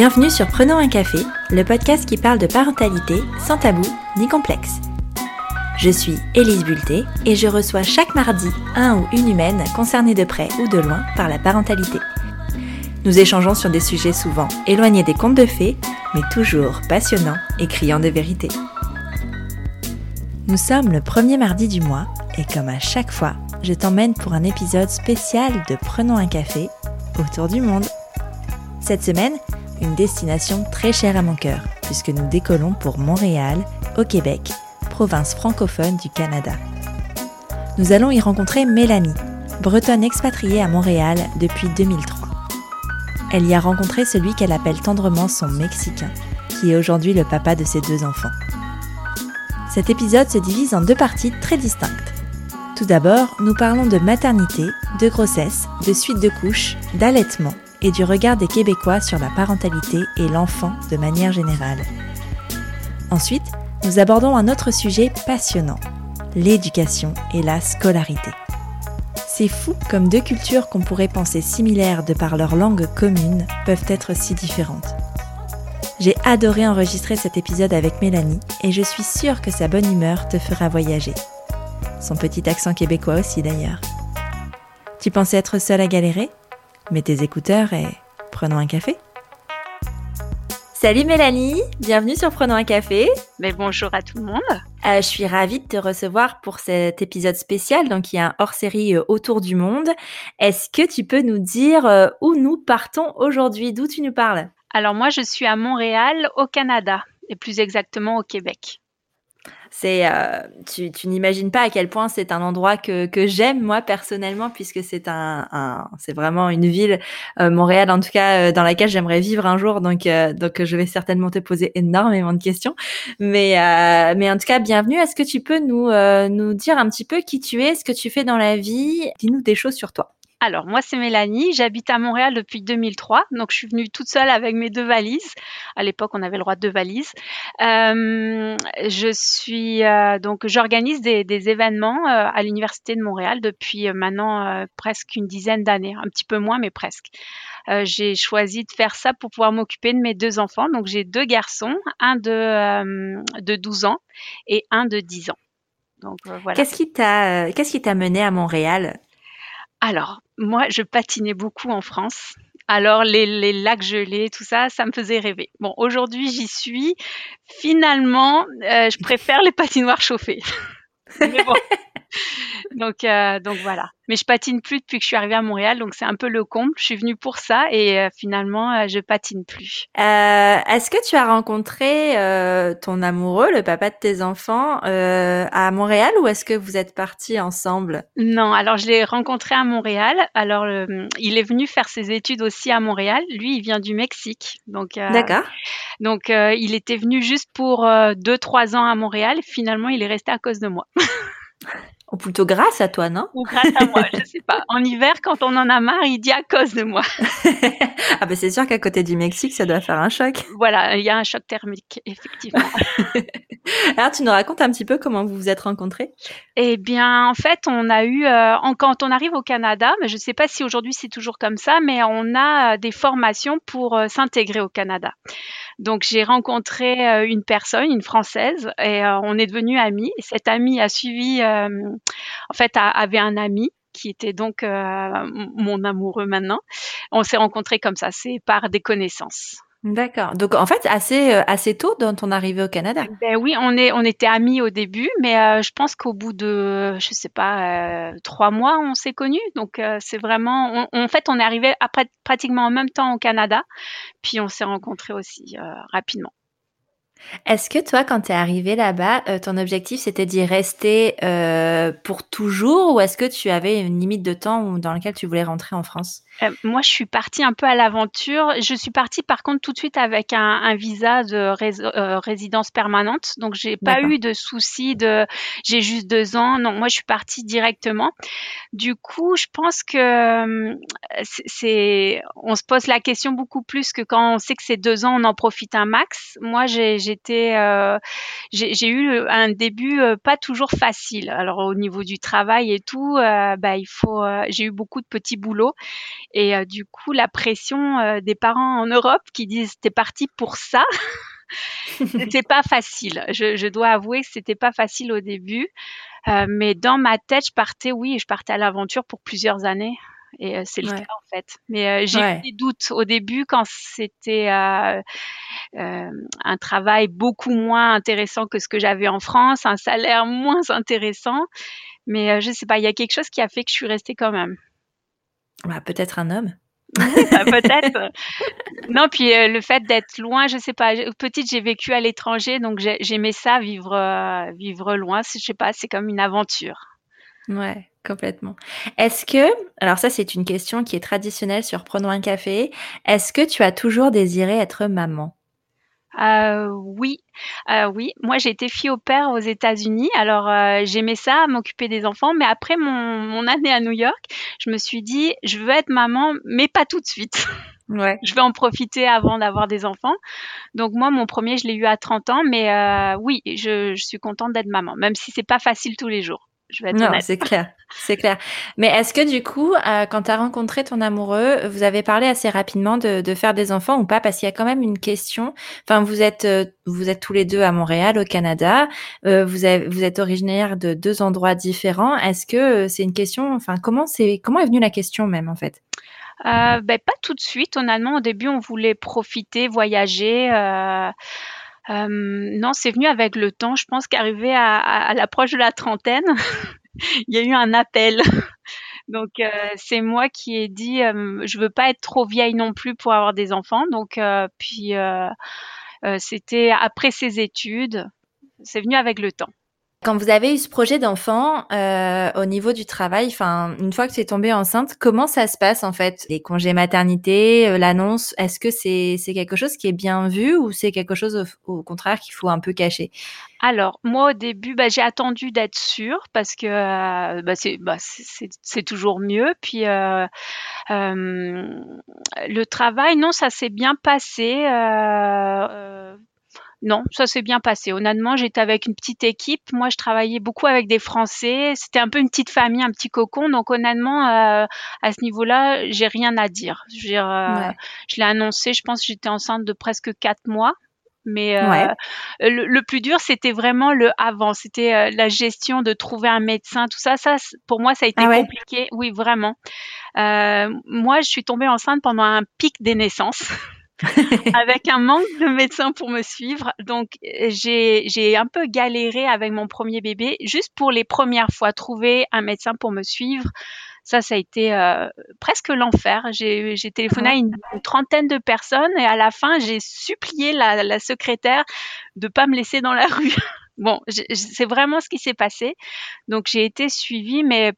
Bienvenue sur Prenons un café, le podcast qui parle de parentalité sans tabou ni complexe. Je suis Élise Bulté et je reçois chaque mardi un ou une humaine concernée de près ou de loin par la parentalité. Nous échangeons sur des sujets souvent éloignés des contes de fées, mais toujours passionnants et criants de vérité. Nous sommes le premier mardi du mois et comme à chaque fois, je t'emmène pour un épisode spécial de Prenons un café autour du monde. Cette semaine, une destination très chère à mon cœur, puisque nous décollons pour Montréal, au Québec, province francophone du Canada. Nous allons y rencontrer Mélanie, bretonne expatriée à Montréal depuis 2003. Elle y a rencontré celui qu'elle appelle tendrement son Mexicain, qui est aujourd'hui le papa de ses deux enfants. Cet épisode se divise en deux parties très distinctes. Tout d'abord, nous parlons de maternité, de grossesse, de suite de couches, d'allaitement et du regard des Québécois sur la parentalité et l'enfant de manière générale. Ensuite, nous abordons un autre sujet passionnant, l'éducation et la scolarité. C'est fou comme deux cultures qu'on pourrait penser similaires de par leur langue commune peuvent être si différentes. J'ai adoré enregistrer cet épisode avec Mélanie et je suis sûre que sa bonne humeur te fera voyager. Son petit accent québécois aussi d'ailleurs. Tu pensais être seule à galérer? Mets tes écouteurs et prenons un café. Salut Mélanie, bienvenue sur Prenons un café. Mais bonjour à tout le monde. Euh, je suis ravie de te recevoir pour cet épisode spécial, donc il y a un hors-série euh, autour du monde. Est-ce que tu peux nous dire euh, où nous partons aujourd'hui, d'où tu nous parles? Alors moi je suis à Montréal au Canada et plus exactement au Québec. C'est, euh, tu, tu n'imagines pas à quel point c'est un endroit que, que j'aime moi personnellement puisque c'est un, un c'est vraiment une ville euh, Montréal en tout cas euh, dans laquelle j'aimerais vivre un jour. Donc euh, donc je vais certainement te poser énormément de questions. Mais euh, mais en tout cas bienvenue. Est-ce que tu peux nous nous dire un petit peu qui tu es ce que tu fais dans la vie? Dis-nous des choses sur toi alors, moi, c'est Mélanie. J'habite à Montréal depuis 2003. Donc, je suis venue toute seule avec mes deux valises. À l'époque, on avait le droit de deux valises. Euh, je suis euh, donc, j'organise des, des, événements euh, à l'Université de Montréal depuis euh, maintenant euh, presque une dizaine d'années. Un petit peu moins, mais presque. Euh, j'ai choisi de faire ça pour pouvoir m'occuper de mes deux enfants. Donc, j'ai deux garçons, un de, de 12 ans et un de 10 ans. Donc, voilà. Qu'est-ce qui t'a, qu'est-ce qui t'a mené à Montréal? Alors, moi, je patinais beaucoup en France. Alors, les, les, lacs gelés, tout ça, ça me faisait rêver. Bon, aujourd'hui, j'y suis. Finalement, euh, je préfère les patinoires chauffées. Mais bon. Donc, euh, donc voilà. Mais je patine plus depuis que je suis arrivée à Montréal, donc c'est un peu le comble. Je suis venue pour ça et euh, finalement, euh, je patine plus. Est-ce que tu as rencontré ton amoureux, le papa de tes enfants, à Montréal ou est-ce que vous êtes partis ensemble? Non, alors je l'ai rencontré à Montréal. Alors, il est venu faire ses études aussi à Montréal. Lui, il vient du Mexique, donc. D'accord. Donc, il était venu juste pour deux, trois ans à Montréal. Finalement, il est resté à cause de moi. Ou plutôt grâce à toi, non? Ou grâce à moi, je sais pas. En hiver, quand on en a marre, il dit à cause de moi. ah ben c'est sûr qu'à côté du Mexique, ça doit faire un choc. Voilà, il y a un choc thermique, effectivement. Alors, tu nous racontes un petit peu comment vous vous êtes rencontrés? Eh bien, en fait, on a eu, euh, quand on arrive au Canada, mais je ne sais pas si aujourd'hui c'est toujours comme ça, mais on a des formations pour euh, s'intégrer au Canada. Donc j'ai rencontré euh, une personne, une Française, et euh, on est devenus amis. Et cette amie a suivi, euh, en fait, a, avait un ami qui était donc mon amoureux maintenant. On s'est rencontrés comme ça, c'est par des connaissances. D'accord. Donc en fait assez assez tôt dans ton arrivée au Canada. Ben oui, on est on était amis au début, mais euh, je pense qu'au bout de je sais pas euh, trois mois on s'est connus. Donc euh, c'est vraiment on, en fait on est arrivé après pratiquement en même temps au Canada, puis on s'est rencontrés aussi rapidement. Est-ce que toi, quand tu es arrivé là-bas, euh, ton objectif c'était d'y rester euh, pour toujours ou est-ce que tu avais une limite de temps dans laquelle tu voulais rentrer en France? Euh, Moi, je suis partie un peu à l'aventure. Je suis partie par contre tout de suite avec un, un visa de euh, résidence permanente. Donc, j'ai pas eu de souci de j'ai juste deux ans. Non, moi, je suis partie directement. Du coup, je pense que c'est on se pose la question beaucoup plus que quand on sait que c'est deux ans, on en profite un max. Moi, j'ai j'étais, j'ai eu un début pas toujours facile. Alors au niveau du travail et tout, bah il faut, j'ai eu beaucoup de petits boulots et du coup la pression des parents en Europe qui disent t'es parti pour ça? c'était pas facile. Je, je, dois avouer que c'était pas facile au début. Euh, mais dans ma tête, je partais, oui, je partais à l'aventure pour plusieurs années. Et euh, c'est le cas en fait. Mais euh, j'ai eu des doutes au début quand c'était un travail beaucoup moins intéressant que ce que j'avais en France, un salaire moins intéressant. Mais je sais pas, il y a quelque chose qui a fait que je suis restée quand même. Bah, peut-être un homme. Bah, peut-être. non, puis euh, le fait d'être loin, je sais pas. Petite, j'ai vécu à l'étranger, donc j'aimais ça, vivre, euh, vivre loin. Je sais pas, c'est comme une aventure. Ouais, complètement. Est-ce que, alors ça c'est une question qui est traditionnelle sur Prenons un café, est-ce que tu as toujours désiré être maman? Euh, oui, euh, oui. Moi, j'ai été fille au père aux États-Unis. Alors, euh, j'aimais ça, m'occuper des enfants. Mais après mon, mon, année à New York, je me suis dit, je veux être maman, mais pas tout de suite. Ouais. je vais en profiter avant d'avoir des enfants. Donc moi, mon premier, je l'ai eu à 30 ans. Mais euh, oui, je, je suis contente d'être maman, même si c'est pas facile tous les jours. Je vais être non, c'est clair, c'est clair. Mais est-ce que du coup, euh, quand tu as rencontré ton amoureux, vous avez parlé assez rapidement de, de faire des enfants ou pas? Parce qu'il y a quand même une question. Enfin, vous êtes, euh, vous êtes tous les deux à Montréal, au Canada. Euh, vous, avez, vous êtes originaire de deux endroits différents. Est-ce que c'est une question Enfin, comment c'est, comment est venue la question même en fait? Ben, pas tout de suite. Honnêtement, au début, on voulait profiter, voyager. Euh, non, c'est venu avec le temps. Je pense qu'arrivé à, l'approche de la trentaine, il y a eu un appel. Donc euh, c'est moi qui ai dit, euh, je veux pas être trop vieille non plus pour avoir des enfants. Donc euh, puis c'était après ses études. C'est venu avec le temps. Quand vous avez eu ce projet d'enfant euh, au niveau du travail, enfin une fois que tu es tombée enceinte, comment ça se passe en fait? Les congés maternité, euh, l'annonce, est-ce que c'est quelque chose qui est bien vu ou c'est quelque chose au, au contraire qu'il faut un peu cacher? Alors, moi, au début, bah, j'ai attendu d'être sûre parce que euh, bah, c'est bah, c'est toujours mieux. Puis, euh, euh, le travail, non, ça s'est bien passé. Non, ça s'est bien passé. Honnêtement, j'étais avec une petite équipe. Moi, je travaillais beaucoup avec des Français. C'était un peu une petite famille, un petit cocon. Donc, honnêtement, euh, à ce niveau-là, j'ai rien à dire. Je, veux dire, euh, Ouais. je l'ai annoncé. Je pense que j'étais enceinte de presque quatre mois. Mais euh, Ouais. le, le plus dur, c'était vraiment le avant. C'était euh, la gestion de trouver un médecin, tout ça. Ça, pour moi, ça a été Ah ouais compliqué. Oui, vraiment. Euh, moi, je suis tombée enceinte pendant un pic des naissances. avec un manque de médecins pour me suivre. Donc, j'ai j'ai un peu galéré avec mon premier bébé, juste pour les premières fois, trouver un médecin pour me suivre. Ça, ça a été euh, presque l'enfer. J'ai j'ai téléphoné à une, une trentaine de personnes et à la fin, j'ai supplié la, la secrétaire de pas me laisser dans la rue. Bon, c'est vraiment ce qui s'est passé. Donc j'ai été suivie, mais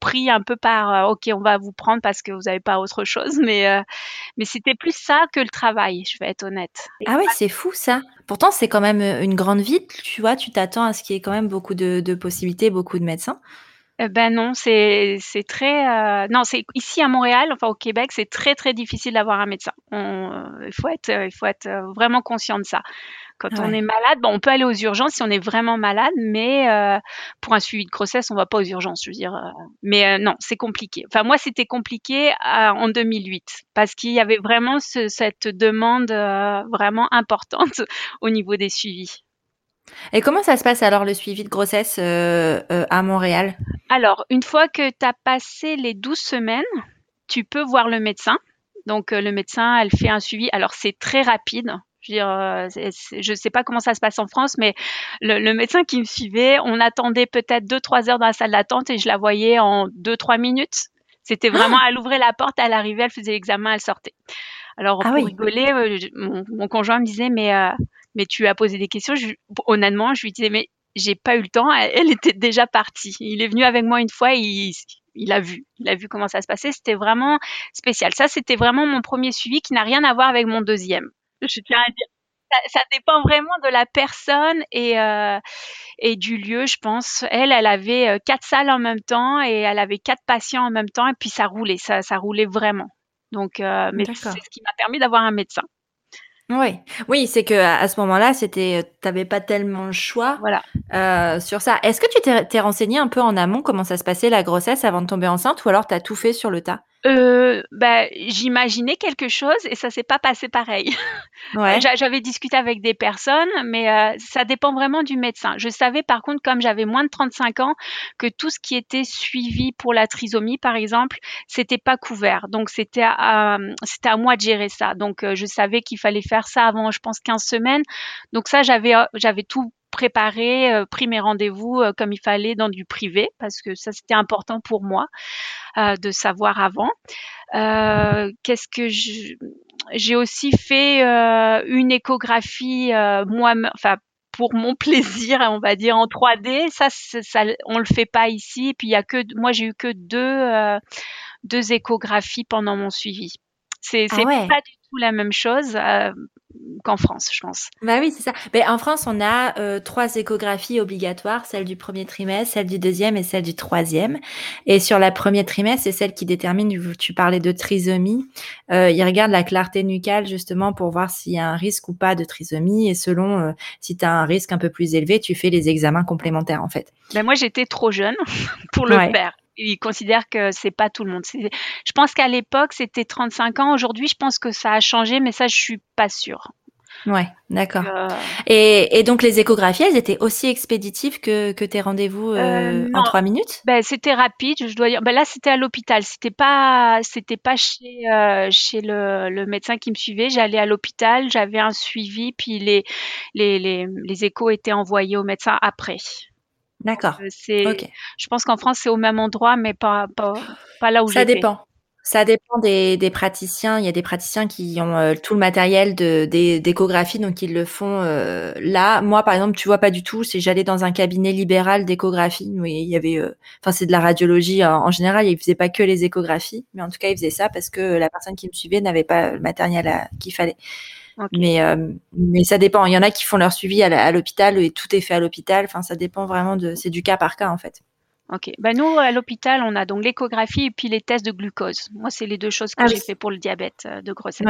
pris un peu par euh, OK, on va vous prendre parce que vous n'avez pas autre chose. Mais euh, mais c'était plus ça que le travail, je vais être honnête. Ah ouais, c'est fou ça. Pourtant, c'est quand même euh, une grande ville, tu vois, tu t'attends à ce qu'il y ait quand même beaucoup de possibilités, beaucoup de médecins. Eh ben non, c'est c'est très euh, non, c'est ici à Montréal, enfin au Québec, c'est très très difficile d'avoir un médecin. On, euh, il faut être euh, il faut être euh, vraiment conscient de ça. Quand on est malade, bon, on peut aller aux urgences si on est vraiment malade, mais euh, pour un suivi de grossesse, on va pas aux urgences, je veux dire. euh, mais euh, non, c'est compliqué. Enfin moi, c'était compliqué euh, en 2008 parce qu'il y avait vraiment ce- cette demande euh, vraiment importante au niveau des suivis. Et comment ça se passe alors le suivi de grossesse euh, euh, à Montréal? Alors, une fois que tu as passé les 12 semaines, tu peux voir le médecin. Donc, euh, le médecin, elle fait un suivi. Alors, c'est très rapide. Je ne sais pas comment ça se passe en France, mais le, le médecin qui me suivait, on attendait peut-être 2-3 heures dans la salle d'attente et je la voyais en 2-3 minutes. C'était vraiment, elle ouvrait la porte, elle arrivait, elle faisait l'examen, elle sortait. Alors, Ah pour oui. rigoler, mon, mon conjoint me disait, mais, mais tu as posé des questions. Je- honnêtement, je lui disais, mais j'ai pas eu le temps. Elle, elle était déjà partie. Il est venu avec moi une fois. Il, il a vu, il a vu comment ça se passait. C'était vraiment spécial. Ça, c'était vraiment mon premier suivi qui n'a rien à voir avec mon deuxième. Je tiens à dire. Ça, ça dépend vraiment de la personne et, euh, et du lieu, je pense. Elle, elle avait euh, quatre salles en même temps et elle avait quatre patients en même temps et puis ça roulait, ça, ça roulait vraiment. Donc, euh, mais c'est ce qui m'a permis d'avoir un médecin. Oui, oui, c'est que à ce moment-là, c'était, tu avais pas tellement le choix, Voilà. heu, sur ça. Est-ce que tu t'es renseignée un peu en amont, comment ça se passait la grossesse avant de tomber enceinte ou alors tu as tout fait sur le tas? Heu, bah, j'imaginais quelque chose et ça s'est pas passé pareil. Ouais. J'a j'avais discuté avec des personnes, mais heu, ça dépend vraiment du médecin. Je savais par contre, comme j'avais moins de 35 ans, que tout ce qui était suivi pour la trisomie, par exemple, c'était pas couvert. Donc c'était à, c'était à moi de gérer ça. Donc heu, je savais qu'il fallait faire ça avant, je pense 15 semaines. Donc ça, j'avais, j'avais tout préparé, heu, pris mes rendez-vous, heu, comme il fallait dans du privé parce que ça, c'était important pour moi, heu, de savoir avant. Heu, qu'est-ce que j'ai aussi fait, heu, une échographie, heu, moi-même enfin pour mon plaisir, on va dire en 3D. Ça, ça on le fait pas ici. Puis il y a que moi, j'ai eu que 2, heu, 2 échographies pendant mon suivi. C'est Ah ouais! pas du tout la même chose, heu, qu'en France, je pense. Bah oui, c'est ça. Beh, en France, on a, heu, 3 échographies obligatoires, celle du 1er trimestre, celle du 2e et celle du 3e et sur la 1er trimestre, c'est celle qui détermine tu parlais de trisomie, heu, ils regardent la clarté nucale justement pour voir s'il y a un risque ou pas de trisomie et selon, heu, si tu as un risque un peu plus élevé, tu fais les examens complémentaires, en fait. Bah, moi, j'étais trop jeune pour le Ouais. faire. Ils considèrent que c'est pas tout le monde. Je pense qu'à l'époque, c'était 35 ans. Aujourd'hui, je pense que ça a changé, mais ça, je suis pas sûre. Ouais, d'accord Heu et et donc les échographies, elles étaient aussi expéditives que que tes rendez-vous, Heu, heu, en 3 minutes? bah, c'était rapide, je dois dire. Bah, là, c'était à l'hôpital, c'était pas c'était pas chez, chez le le médecin qui me suivait. J'allais à l'hôpital, j'avais un suivi, puis les les les, les échos étaient envoyés au médecin après. D'accord, c'est OK. je pense qu'en France, c'est au même endroit, mais pas pas pas là où Ça dépend. Ça dépend des des praticiens. Il y a des praticiens qui ont, heu, tout le matériel de d'é d'échographie, donc ils le font, heu, là. Moi, par exemple, tu vois, pas du tout. C'est j'allais dans un cabinet libéral d'échographie, il y avait, enfin, c'est de la radiologie en en général, ils faisaient pas que les échographies, mais en tout cas, ils faisaient ça parce que la personne qui me suivait n'avait pas le matériel à qu'il fallait. Mais hem, mais ça dépend. Il y en a qui font leur suivi à l'hôpital et tout est fait à l'hôpital. Enfin, ça dépend vraiment de c'est du cas par cas, en fait. OK. Bah, nous, à l'hôpital, on a donc l'échographie et puis les tests de glucose. Moi, c'est les 2 choses que Ah j'ai oui. fait pour le diabète, heu, de grossesse.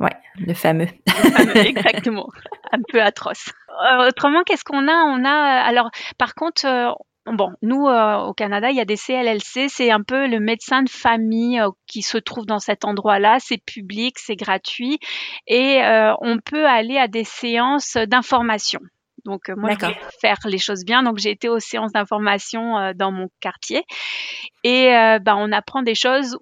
Ouais. Le fameux. Le fameux, exactement, un peu atroce. Heu, autrement, qu'est-ce qu'on a? On a, alors par contre, bon, nous, heu, au Canada, il y a des CLLC, c'est un peu le médecin de famille, heu, qui se trouve dans cet endroit-là. C'est public, c'est gratuit et heu, on peut aller à des séances d'information. Donc moi, je voulais faire les choses bien, donc j'ai été aux séances d'information, dans mon quartier et heu, bah, on apprend des choses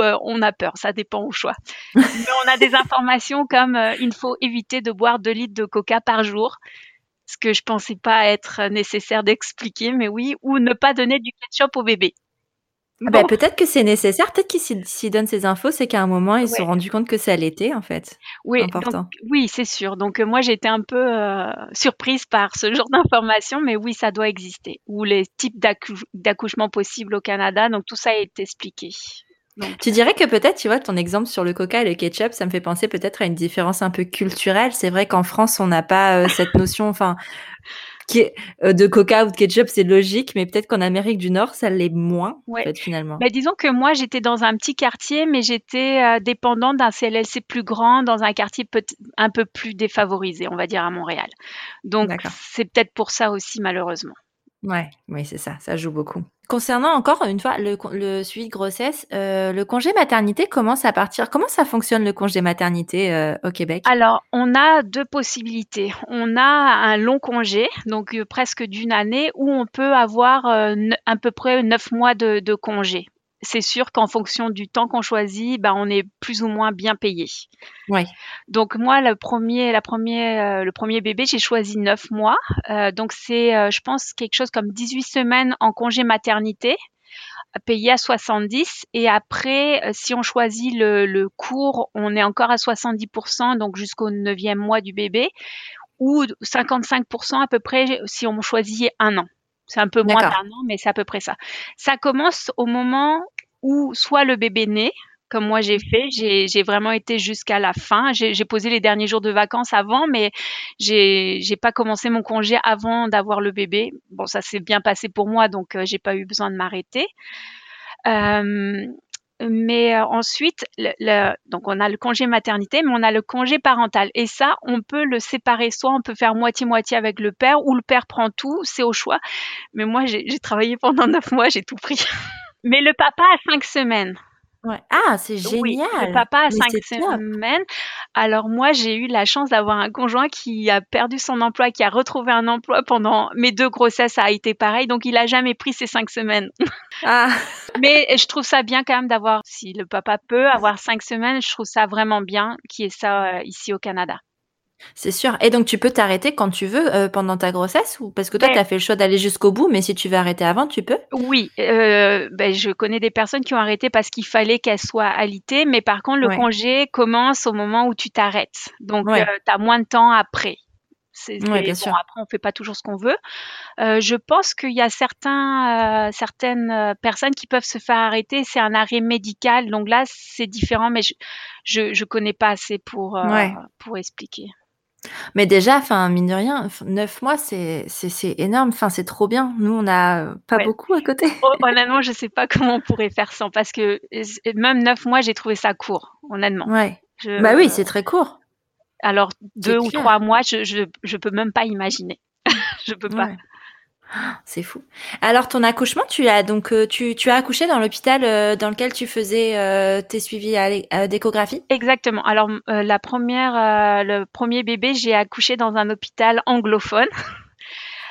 heu, on a peur, ça dépend au choix. Mais on a des informations comme, il faut éviter de boire 2 litres de coca par jour, ce que je pensais pas être nécessaire d'expliquer, mais oui, ou ne pas donner du ketchup au bébé. Ah bah, Bon. peut-être que c'est nécessaire, peut-être qu'ils s'ils donnent ces infos, c'est qu'à un moment, ils se sont rendus compte que ça l'était, en fait. Oui, donc Important. oui, c'est sûr. Donc heu, moi, j'étais un peu, heu, surprise par ce genre d'informations, mais oui, ça doit exister. Ou les types d'accouch d'accouchements possibles au Canada, donc tout ça est expliqué. Donc Tu dirais que peut-être, tu vois, ton exemple sur le coca et le ketchup, ça me fait penser peut-être à une différence un peu culturelle. C'est vrai qu'en France, on n'a pas, heu, cette notion, enfin, heu, de coca ou de ketchup, c'est logique, mais peut-être qu'en Amérique du Nord, ça l'est moins, en Ouais. fait, finalement. Bah, disons que moi, j'étais dans un petit quartier, mais j'étais, heu, dépendante d'un CLLC plus grand, dans un quartier peut un peu plus défavorisé, on va dire, à Montréal. Donc c'est peut-être pour ça aussi, malheureusement. Ouais, oui, c'est ça, ça joue beaucoup. Concernant encore une fois le con le suivi de grossesse, heu, le congé maternité commence à partir comment ça fonctionne le congé maternité, heu, au Québec? Alors, on a 2 possibilités. On a un long congé, donc heu, presque d'1 année où on peut avoir, à peu près 9 mois de de congé. C'est sûr qu'en fonction du temps qu'on choisit, bah, on est plus ou moins bien payé. Ouais. Donc moi, le 1er la 1er, heu, le 1er bébé, j'ai choisi 9 mois, heu, donc c'est, heu, je pense quelque chose comme 18 semaines en congé maternité, payé à 70 et après, si on choisit le le court, on est encore à 70% donc jusqu'au 9e mois du bébé ou d 55% à peu près si on choisit 1 an. C'est un peu moins d'1 an, mais c'est à peu près ça. Ça commence au moment où soit le bébé naît, comme moi j'ai fait, j'ai vraiment été jusqu'à la fin. J'ai posé les derniers jours de vacances avant, mais j'ai pas commencé mon congé avant d'avoir le bébé. Bon, ça s'est bien passé pour moi, donc heu, j'ai pas eu besoin de m'arrêter. Hem, mais euh, ensuite, le, donc on a le congé maternité, mais on a le congé parental. Et ça, on peut le séparer. Soit on peut faire moitié-moitié avec le père, ou le père prend tout, c'est au choix. Mais moi, j'ai travaillé pendant neuf mois, j'ai tout pris. mais le papa a cinq semaines. Ah, c'est génial. le papa a cinq semaines. Alors moi, j'ai eu la chance d'avoir un conjoint qui a perdu son emploi, qui a retrouvé un emploi pendant mes deux grossesses, ça a été pareil. Donc il a jamais pris ces cinq semaines. Ah. Mais je trouve ça bien quand même d'avoir, si le papa peut avoir cinq semaines, je trouve ça vraiment bien qu'il y ait ça euh, ici au Canada. C'est sûr. Et donc, tu peux t'arrêter quand tu veux euh, pendant ta grossesse ou parce que toi, tu as fait le choix d'aller jusqu'au bout, mais si tu veux arrêter avant, tu peux? Oui, euh, ben, je connais des personnes qui ont arrêté parce qu'il fallait qu'elles soient alitées, mais par contre, le congé commence au moment où tu t'arrêtes. Donc, euh, tu as moins de temps après. C'est, bien sûr. Après, on fait pas toujours ce qu'on veut. je pense qu'il y a certains, certaines personnes qui peuvent se faire arrêter. C'est un arrêt médical, donc là, c'est différent, mais je je, connais pas assez pour pour expliquer. Mais déjà, enfin, mine de rien, neuf mois, c'est c'est énorme. Enfin, c'est trop bien. Nous, on n'a pas beaucoup à côté. Oh, honnêtement, je sais pas comment on pourrait faire sans parce que même neuf mois, j'ai trouvé ça court, honnêtement. Ouais. Bah oui, c'est très court. Alors, deux ou trois mois, je, je, je peux même pas imaginer. je peux pas. C'est fou. Alors ton accouchement, tu as donc euh, tu, tu as accouché dans l'hôpital euh, dans lequel tu faisais euh, tes suivis à d'échographie? Exactement. Alors la première le premier bébé, j'ai accouché dans un hôpital anglophone.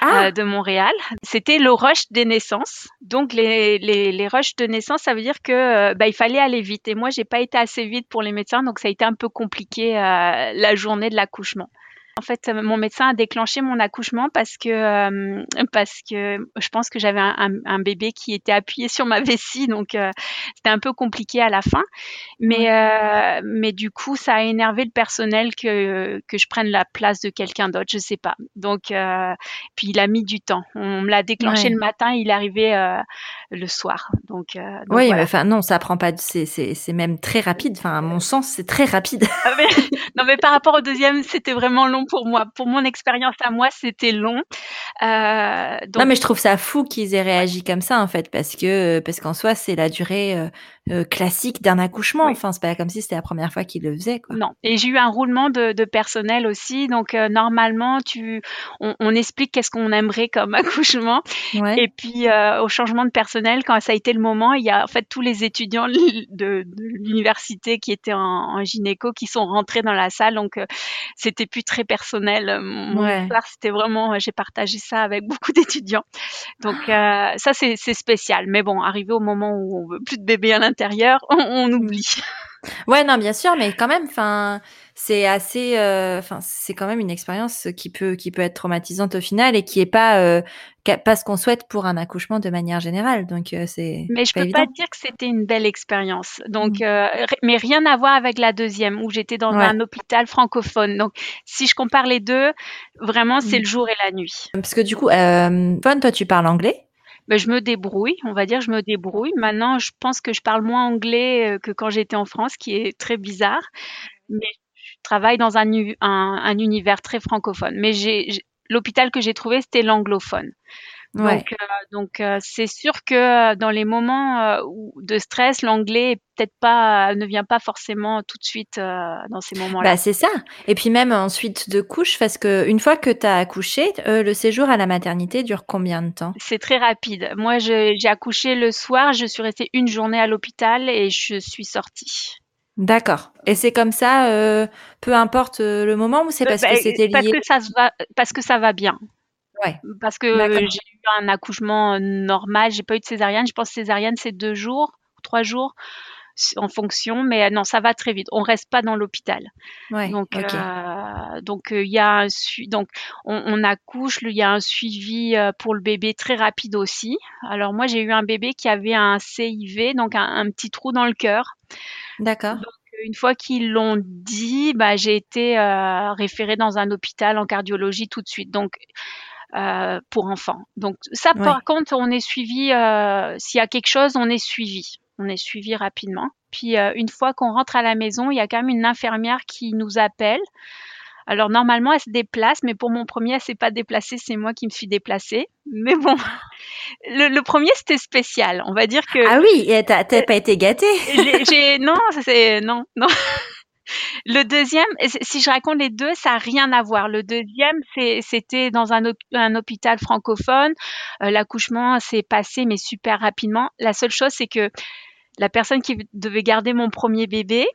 Ah. de Montréal. C'était le rush des naissances. Donc les, les, les rushs de naissance, ça veut dire que bah, il fallait aller vite. Et moi, j'ai pas été assez vite pour les médecins, donc ça a été un peu compliqué la journée de l'accouchement. En fait, mon médecin a déclenché mon accouchement parce que euh, parce que je pense que j'avais un, bébé qui était appuyé sur ma vessie, donc euh, c'était un peu compliqué à la fin. Mais euh, mais du coup, ça a énervé le personnel que que je prenne la place de quelqu'un d'autre, je sais pas. Donc puis il a mis du temps. On me l'a déclenché le matin, il est arrivé le soir. Donc, oui, enfin non, ça prend pas. C'est c'est même très rapide. Enfin, à mon sens, c'est très rapide. Ah, non, mais par rapport au deuxième, c'était vraiment long pour moi. Pour mon expérience à moi, c'était long. Euh, non, mais je trouve ça fou qu'ils aient réagi comme ça, en fait, parce que parce qu'en soi, c'est la durée euh, euh, classique d'un accouchement. Enfin, c'est pas comme si c'était la première fois qu'ils le faisaient. Quoi. Non. Et j'ai eu un roulement de, personnel aussi. Donc normalement, tu, on, explique qu'est-ce qu'on aimerait comme accouchement. Et puis au changement de personnel, quand ça a été le moment, il y a en fait tous les étudiants de, l'université qui étaient en, en, gynéco qui sont rentrés dans la salle. Donc c'était plus très personnel. Euh, mon histoire, c'était vraiment, euh, j'ai partagé ça avec beaucoup d'étudiants. Donc euh, ça, c'est spécial. Mais bon, arrivé au moment où on veut plus de bébé à l'intérieur, on, mmh. oublie. Ouais, non, bien sûr, mais quand même, enfin, c'est assez, enfin, c'est quand même une expérience qui peut, qui peut être traumatisante au final et qui est pas, pas ce qu'on souhaite pour un accouchement de manière générale. Donc c'est. Mais je peux pas dire que c'était une belle expérience. Donc, mmh. mais rien à voir avec la deuxième où j'étais dans un hôpital francophone. Donc, si je compare les deux, vraiment c'est mmh. le jour et la nuit. Parce que du coup, euh, toi tu parles anglais? Ben, je me débrouille, on va dire, je me débrouille. Maintenant, je pense que je parle moins anglais que quand j'étais en France, qui est très bizarre. Mais je travaille dans un, un univers très francophone. Mais l'hôpital que j'ai trouvé, c'était l'anglophone. Donc, euh, donc euh, c'est sûr que euh, dans les moments de stress, l'anglais peut-être pas ne vient pas forcément tout de suite dans ces moments-là. Bah, c'est ça. Et puis même ensuite de couche, parce que une fois que tu as accouché, le séjour à la maternité dure combien de temps? C'est très rapide. Moi, j'ai accouché le soir, je suis restée une journée à l'hôpital et je suis sortie. D'accord. Et c'est comme ça, peu importe le moment, ou c'est parce que bah, c'était lié Parce que ça va, parce que ça va bien. Ouais. Parce que j'ai eu un accouchement normal, j'ai pas eu de césarienne. Je pense que césarienne c'est deux jours, trois jours en fonction, mais non, ça va très vite. On reste pas dans l'hôpital. Ouais, donc, donc il y a un donc on, accouche, il y a un suivi pour le bébé très rapide aussi. Alors moi j'ai eu un bébé qui avait un CIV, donc un, petit trou dans le cœur. D'accord. Une fois qu'ils l'ont dit, bah, j'ai été référée dans un hôpital en cardiologie tout de suite. Donc, pour enfants. Donc ça, par contre, on est suivi. Euh, S'il y a quelque chose, on est suivi. On est suivi rapidement. Puis euh, une fois qu'on rentre à la maison, il y a quand même une infirmière qui nous appelle Alors normalement, elle se déplace, mais pour mon premier, elle s'est pas déplacée, c'est moi qui me suis déplacée. Mais bon, le, premier, c'était spécial. On va dire que... Ah oui, t'as pas été gâtée j'ai, Non, c'est... Non, non. Le deuxième, si je raconte les deux, ça n'a rien à voir. Le deuxième, c'était dans un, un, hôpital francophone. Euh, l'accouchement s'est passé, mais super rapidement. La seule chose, c'est que la personne qui devait garder mon premier bébé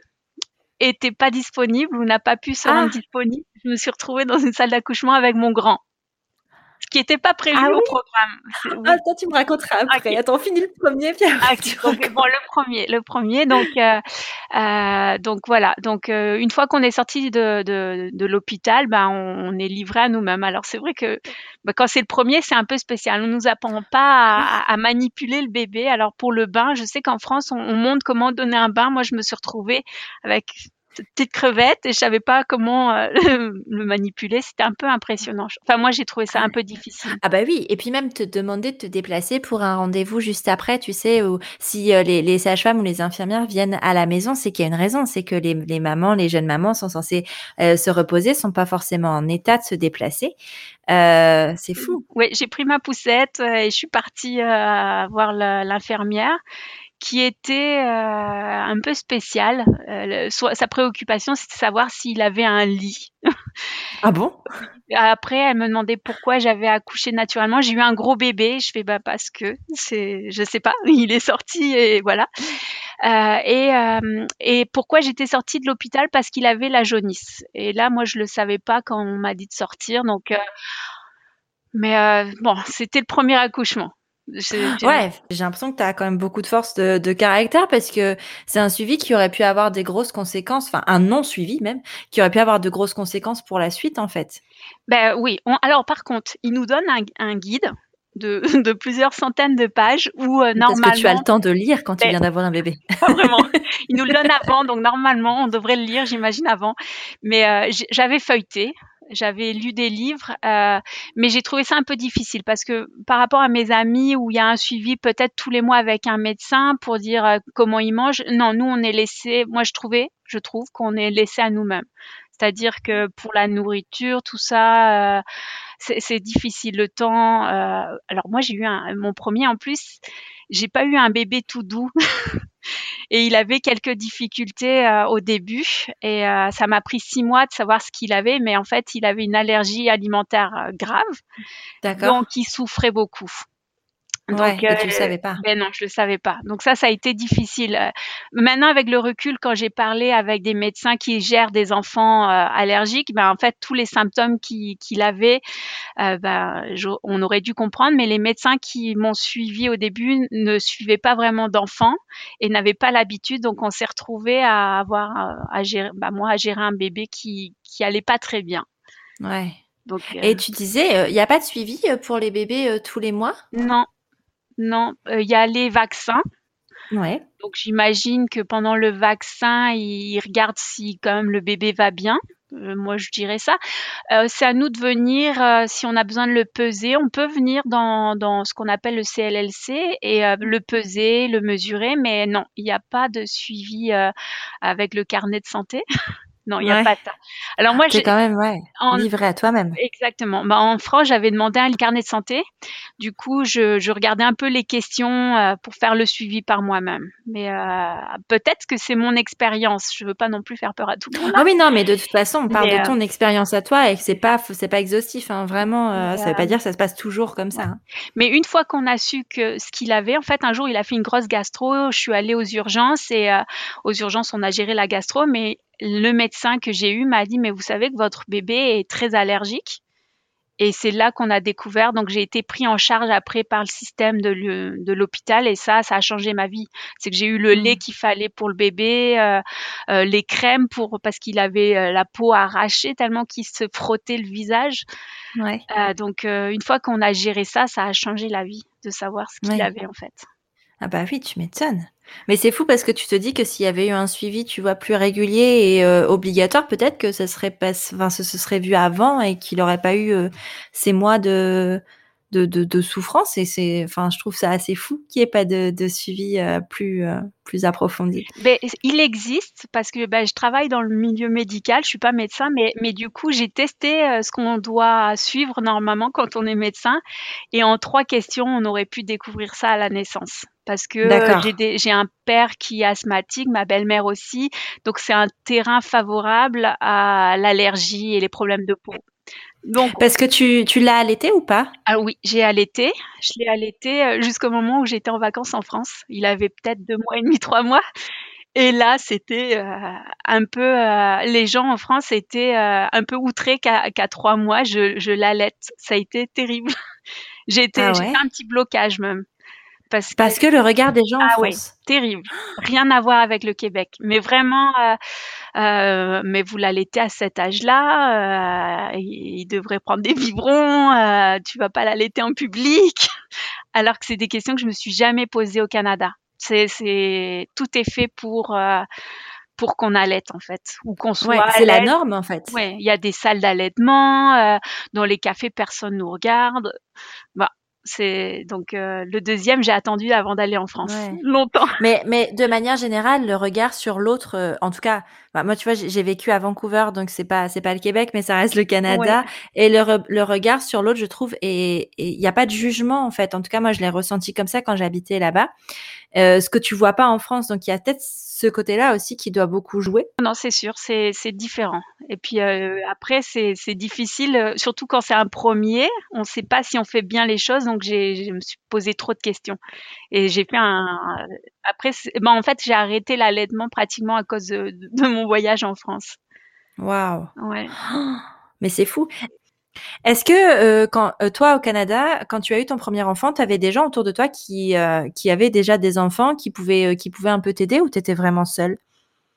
était pas disponible ou n'a pas pu se rendre ah. disponible. Je me suis retrouvée dans une salle d'accouchement avec mon grand ce qui n'était pas prévu ah au programme. Ah, toi, tu me raconteras après. Attends, finis le premier, puis bon, le premier, le premier. Donc, euh, euh, donc voilà. Donc, euh, une fois qu'on est sorti de, de, de l'hôpital, ben, on, est livré à nous-mêmes. Alors, c'est vrai que ben, quand c'est le premier, c'est un peu spécial. On nous apprend pas à, à, manipuler le bébé. Alors, pour le bain, je sais qu'en France, on, on montre comment donner un bain. Moi, je me suis retrouvée avec petite crevette et je savais pas comment euh, le manipuler. C'était un peu impressionnant. Enfin, moi, j'ai trouvé ça un peu difficile. Ah bah oui. Et puis même te demander de te déplacer pour un rendez-vous juste après, tu sais, ou si euh, les, les sages-femmes ou les infirmières viennent à la maison, c'est qu'il y a une raison. C'est que les, les, mamans, les jeunes mamans sont censées euh, se reposer, sont pas forcément en état de se déplacer. c'est fou. Oui, j'ai pris ma poussette et je suis partie voir l'infirmière qui était euh, un peu spécial. Euh, sa préoccupation, c'était de savoir s'il avait un lit. ah bon? Après, elle me demandait pourquoi j'avais accouché naturellement. J'ai eu un gros bébé. Je fais bah parce que c'est, je sais pas, il est sorti et voilà. Euh, et, euh, et pourquoi j'étais sortie de l'hôpital? Parce qu'il avait la jaunisse. Et là, moi, je le savais pas quand on m'a dit de sortir. Donc, euh, mais bon, c'était le premier accouchement. Ouais, j'ai l'impression que tu as quand même beaucoup de force de, de caractère parce que c'est un suivi qui aurait pu avoir des grosses conséquences, enfin un non-suivi même, qui aurait pu avoir de grosses conséquences pour la suite en fait. Ben oui, alors par contre, il nous donne un, un guide de, de, plusieurs centaines de pages où euh, normalement. Que tu as le temps de lire quand tu ben, viens d'avoir un bébé. Pas vraiment. Il nous le donne avant, donc normalement on devrait le lire, j'imagine avant. Mais euh, j'avais feuilleté j'avais lu des livres, euh, mais j'ai trouvé ça un peu difficile parce que par rapport à mes amis où il y a un suivi peut-être tous les mois avec un médecin pour dire euh, comment ils mangent, non, nous on est laissé, moi je trouvais, je trouve qu'on est laissé à nous-mêmes. C'est-à-dire que pour la nourriture, tout ça, euh, c'est difficile le temps. Euh, alors moi j'ai eu un, mon premier en plus, j'ai pas eu un bébé tout doux. et il avait quelques difficultés euh, au début. Et euh, ça m'a pris six mois de savoir ce qu'il avait, mais en fait il avait une allergie alimentaire euh, grave, donc il souffrait beaucoup. Donc, ouais, tu le euh, savais pas. Ben non, je le savais pas. Donc ça, ça a été difficile. Maintenant, avec le recul, quand j'ai parlé avec des médecins qui gèrent des enfants euh, allergiques, ben en fait, tous les symptômes qu'il avait, euh, ben, on aurait dû comprendre. Mais les médecins qui m'ont suivi au début ne suivaient pas vraiment d'enfants et n'avaient pas l'habitude. Donc on s'est retrouvé à avoir à gérer, ben, moi, à gérer un bébé qui qui allait pas très bien. Ouais. Donc, et tu disais, il n'y a pas de suivi pour les bébés tous les mois? Non, non, euh, il y a les vaccins. Ouais. Donc j'imagine que pendant le vaccin, ils regardent si quand même le bébé va bien. Euh, moi, je dirais ça. Euh, c'est à nous de venir, si on a besoin de le peser, on peut venir dans, dans ce qu'on appelle le CLLC et le peser, le mesurer, mais non, il n'y a pas de suivi avec le carnet de santé. Non, il n'y a pas ça. Alors moi, j'ai quand même ouais, en... livré à toi-même. Exactement. Bah, en France, j'avais demandé un carnet de santé. Du coup, je, je regardais un peu les questions euh, pour faire le suivi par moi-même. Mais euh, peut-être que c'est mon expérience. Je veux pas non plus faire peur à tout le monde. Ah oui, non, mais de toute façon, on parle de ton euh, expérience à toi et que c'est pas, c'est pas exhaustif. Hein. Vraiment, ça veut pas dire que ça se passe toujours comme ça. Hein. Mais une fois qu'on a su que ce qu'il avait, en fait, un jour, il a fait une grosse gastro. Je suis allée aux urgences et aux urgences, on a géré la gastro, mais le médecin que j'ai eu m'a dit, mais vous savez que votre bébé est très allergique. Et c'est là qu'on a découvert. Donc, j'ai été pris en charge après par le système de l'hôpital et ça, ça a changé ma vie. C'est que j'ai eu le mmh. lait qu'il fallait pour le bébé, euh, euh, les crèmes pour parce qu'il avait euh, la peau arrachée tellement qu'il se frottait le visage. Ouais. donc, une fois qu'on a géré ça, ça a changé la vie de savoir ce qu'il avait en fait. Ah bah oui, tu m'étonnes. Mais c'est fou parce que tu te dis que s'il y avait eu un suivi, tu vois, plus régulier et euh, obligatoire, peut-être que ça serait pas, enfin, ce, serait vu avant et qu'il n'aurait pas eu euh, ces mois de de, de, souffrance et c'est, enfin, je trouve ça assez fou qu'il n'y ait pas de, de suivi euh, plus, euh, plus approfondi. Ben, il existe parce que ben, je travaille dans le milieu médical, je suis pas médecin, mais, mais du coup j'ai testé euh, ce qu'on doit suivre normalement quand on est médecin et en trois questions on aurait pu découvrir ça à la naissance parce que j'ai un père qui est asthmatique, ma belle-mère aussi, donc c'est un terrain favorable à l'allergie et les problèmes de peau. Donc, Parce que tu, tu l'as allaité ou pas? Ah oui, j'ai allaité. Je l'ai allaité euh, jusqu'au moment où j'étais en vacances en France. Il avait peut-être deux mois et demi, trois mois. Et là, c'était euh, un peu. Euh, les gens en France étaient un peu outrés qu'à trois mois, je, je l'allaite. Ça a été terrible. j'ai été, ah fait un petit blocage même. Parce que, Parce que le regard des gens en ah France. Oui, terrible. Rien à voir avec le Québec. Mais vraiment, euh, mais vous l'allaitez à cet âge-là, euh, il, devrait prendre des biberons, euh, tu vas pas l'allaiter en public. Alors que c'est des questions que je me suis jamais posées au Canada. C'est, c'est tout est fait pour euh, pour qu'on allaite en fait ou qu'on soit c'est la norme en fait ouais il y a des salles d'allaitement euh, dans les cafés personne nous regarde bah c'est donc euh, le deuxième, j'ai attendu avant d'aller en France longtemps. Mais mais de manière générale, le regard sur l'autre, euh, en tout cas, bah, moi tu vois, j'ai vécu à Vancouver, donc c'est pas c'est pas le Québec, mais ça reste le Canada. Et le, le regard sur l'autre, je trouve, et il n'y a pas de jugement en fait. En tout cas, moi je l'ai ressenti comme ça quand j'habitais là-bas. Euh, ce que tu vois pas en France, donc il y a peut-être ce côté-là aussi qui doit beaucoup jouer. Non, c'est sûr, c'est différent. Et puis euh, après, c'est difficile, euh, surtout quand c'est un premier, on ne sait pas si on fait bien les choses, donc je me suis posé trop de questions. Et j'ai fait un... Après, ben, en fait, j'ai arrêté l'allaitement pratiquement à cause de, mon voyage en France. Waouh Ouais. Mais c'est fou. Est-ce que euh, quand euh, toi au Canada, quand tu as eu ton premier enfant, tu avais des gens autour de toi qui euh, qui avaient déjà des enfants, qui pouvaient qui pouvaient un peu t'aider ou tu étais vraiment seule?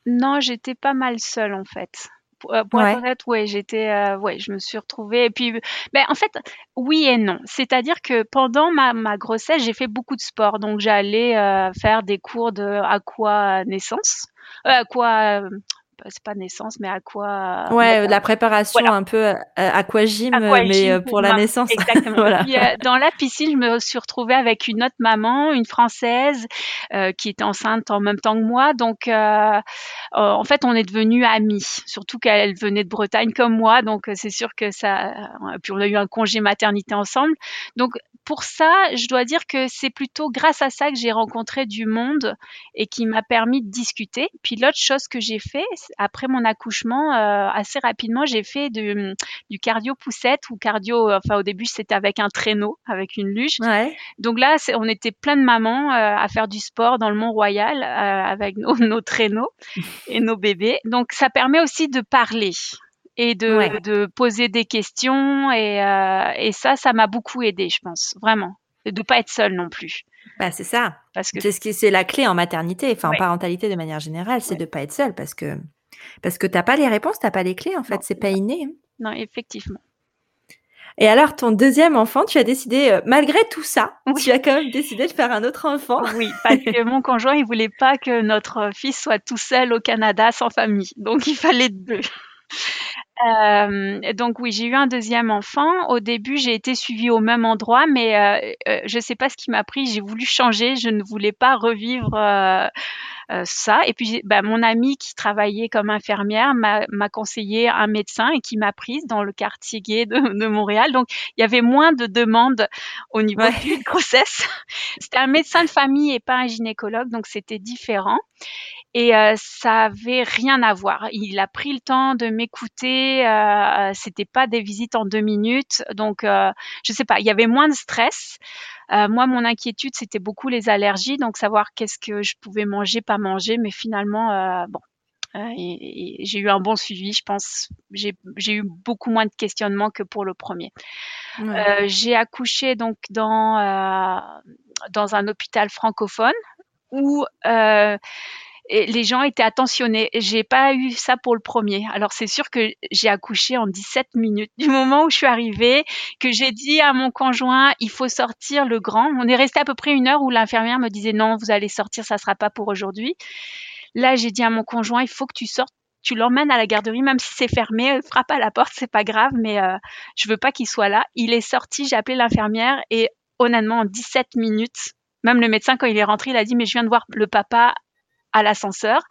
Non, j'étais pas mal seule en fait. Pour, pour être honnête, ouais, j'étais, ouais, je me suis retrouvée. Et puis, ben, en fait, oui et non. C'est-à-dire que pendant ma, ma grossesse, j'ai fait beaucoup de sport. Donc, j'allais faire des cours de aqua naissance, aqua c'est pas naissance, mais à quoi Ouais, la préparation un peu euh, à quoi gym, mais euh, pour la naissance. Exactement. voilà. Euh, dans la piscine, je me suis retrouvée avec une autre maman, une française, qui était enceinte en même temps que moi. Donc, en fait, on est devenus amis. Surtout qu'elle venait de Bretagne comme moi, donc c'est sûr que ça. Puis on a eu un congé maternité ensemble. Donc, pour ça, je dois dire que c'est plutôt grâce à ça que j'ai rencontré du monde et qui m'a permis de discuter. Puis l'autre chose que j'ai fait, après mon accouchement, euh, assez rapidement, j'ai fait du, cardio poussette ou cardio. Enfin, au début, c'était avec un traîneau, avec une luge. Donc là, on était plein de mamans euh, à faire du sport dans le Mont Royal euh, avec nos, traîneaux et nos bébés. Donc ça permet aussi de parler et de, poser des questions et, ça, ça m'a beaucoup aidé, je pense, vraiment, et de pas être seule non plus. Bah, c'est ça. Parce que c'est ce qui c'est la clé en maternité, enfin en parentalité de manière générale, c'est de pas être seule parce que parce que t'as pas les réponses, t'as pas les clés en fait, c'est pas inné. Hein. Non, effectivement. Et alors, ton deuxième enfant, tu as décidé, euh, malgré tout ça, tu as quand même décidé de faire un autre enfant. Oui, parce que mon conjoint, il voulait pas que notre fils soit tout seul au Canada sans famille. Donc, il fallait deux. Euh, donc oui, j'ai eu un deuxième enfant. Au début, j'ai été suivie au même endroit, mais euh, euh, je ne sais pas ce qui m'a pris. J'ai voulu changer. Je ne voulais pas revivre ça. Et puis, bah, mon amie qui travaillait comme infirmière m'a conseillé un médecin et qui m'a prise dans le quartier gay de, Montréal. Donc, il y avait moins de demandes au niveau de grossesse. C'était un médecin de famille et pas un gynécologue, donc c'était différent et euh, ça avait rien à voir. Il a pris le temps de m'écouter. Euh, c'était pas des visites en deux minutes, donc euh, je sais pas. Il y avait moins de stress. Euh, moi, mon inquiétude, c'était beaucoup les allergies, donc savoir qu'est-ce que je pouvais manger, pas manger. Mais finalement, euh, bon, j'ai eu un bon suivi, je pense. J'ai eu beaucoup moins de questionnements que pour le premier. j'ai accouché donc dans dans un hôpital francophone où et les gens étaient attentionnés. J'ai pas eu ça pour le premier. Alors c'est sûr que j'ai accouché en 17 minutes. Du moment où je suis arrivée, que j'ai dit à mon conjoint, il faut sortir le grand. On est resté à peu près une heure où l'infirmière me disait non, vous allez sortir, ça sera pas pour aujourd'hui. Là, j'ai dit à mon conjoint, il faut que tu sortes tu l'emmènes à la garderie, même si c'est fermé, frappe à la porte, c'est pas grave, mais euh, je veux pas qu'il soit là. Il est sorti, j'ai appelé l'infirmière et honnêtement, en 17 minutes, même le médecin, quand il est rentré, il a dit, mais je viens de voir le papa à l'ascenseur.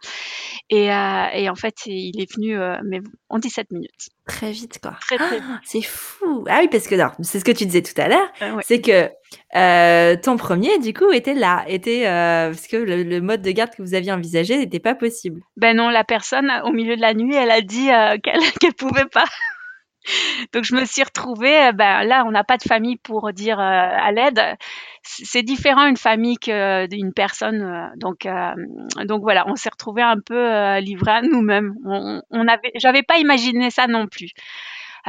Et, euh, et, en fait, il est venu euh, mais en 17 minutes. Très vite, quoi. Très, très ah, c'est fou. Ah oui, parce que c'est ce que tu disais tout à l'heure. Euh, c'est que ton premier, du coup, était là. Était, parce que le, le, mode de garde que vous aviez envisagé n'était pas possible. Ben non, la personne, au milieu de la nuit, elle a dit qu'elle ne pouvait pas. Donc je me suis retrouvée, euh, ben là on n'a pas de famille pour dire euh, à l'aide. C'est différent une famille qu'une personne. Euh, donc donc voilà, on s'est retrouvés un peu livrés à nous-mêmes. On, on j'avais pas imaginé ça non plus.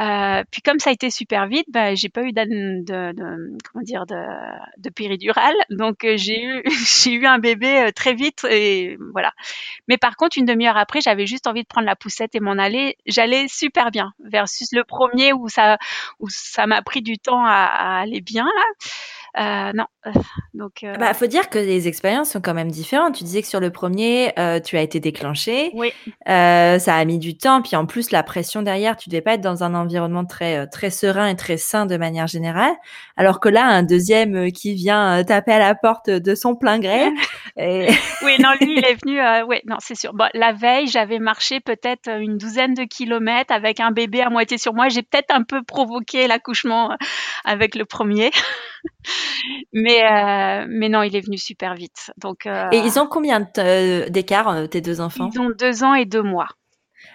Euh, puis comme ça a été super vite, bah, j'ai pas eu de, de, de, comment dire de, de péridurale, donc euh, j'ai eu j'ai eu un bébé euh, très vite et voilà. Mais par contre, une demi-heure après, j'avais juste envie de prendre la poussette et m'en aller. J'allais super bien versus le premier où ça où ça m'a pris du temps à, à aller bien là. Euh, non. Donc. Euh... Bah, faut dire que les expériences sont quand même différentes. Tu disais que sur le premier, euh, tu as été déclenché. Oui. Euh, ça a mis du temps. Puis en plus, la pression derrière, tu devais pas être dans un environnement très euh, très serein et très sain de manière générale. Alors que là, un deuxième euh, qui vient taper à la porte de son plein gré. et... oui, non, lui, il est venu. oui, non, c'est sûr. Bon, la veille, j'avais marché peut-être une douzaine de kilomètres avec un bébé à moitié sur moi. J'ai peut-être un peu provoqué l'accouchement avec le premier mais, euh, mais non, il est venu super vite. Donc, euh, et ils ont combien euh, d'écart, tes deux enfants? Ils ont deux ans et deux mois.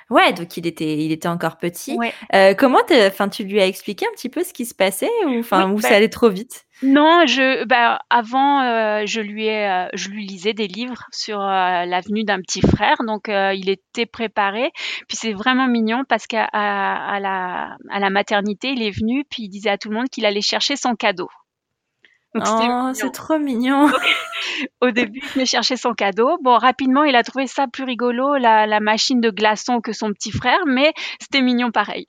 Ouais, donc il était, il était encore petit. Ouais. Euh, comment, enfin, tu lui as expliqué un petit peu ce qui se passait ou, enfin, oui, bah, ça allait trop vite? Non, je, bah, avant, euh, je lui ai, je lui lisais des livres sur l'avenue d'un petit frère, donc il était préparé. Puis c'est vraiment mignon parce qu'à à la, à la maternité, il est venu puis il disait à tout le monde qu'il allait chercher son cadeau. Oh, c'est trop mignon. au début, il venait chercher son cadeau. Bon, rapidement, il a trouvé ça plus rigolo, la, la machine de glaçons que son petit frère, mais c'était mignon pareil.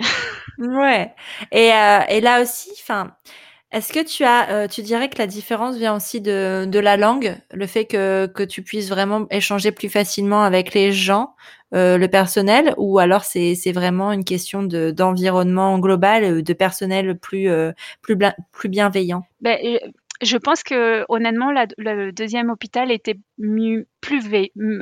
ouais. Et, euh, et là aussi, enfin, est-ce que tu as, euh, tu dirais que la différence vient aussi de, de la langue, le fait que, que tu puisses vraiment échanger plus facilement avec les gens, euh, le personnel, ou alors c'est, c'est vraiment une question de, d'environnement global, de personnel plus, euh, plus, plus bienveillant? Ben, je pense que honnêtement, la, le deuxième hôpital était mieux, plus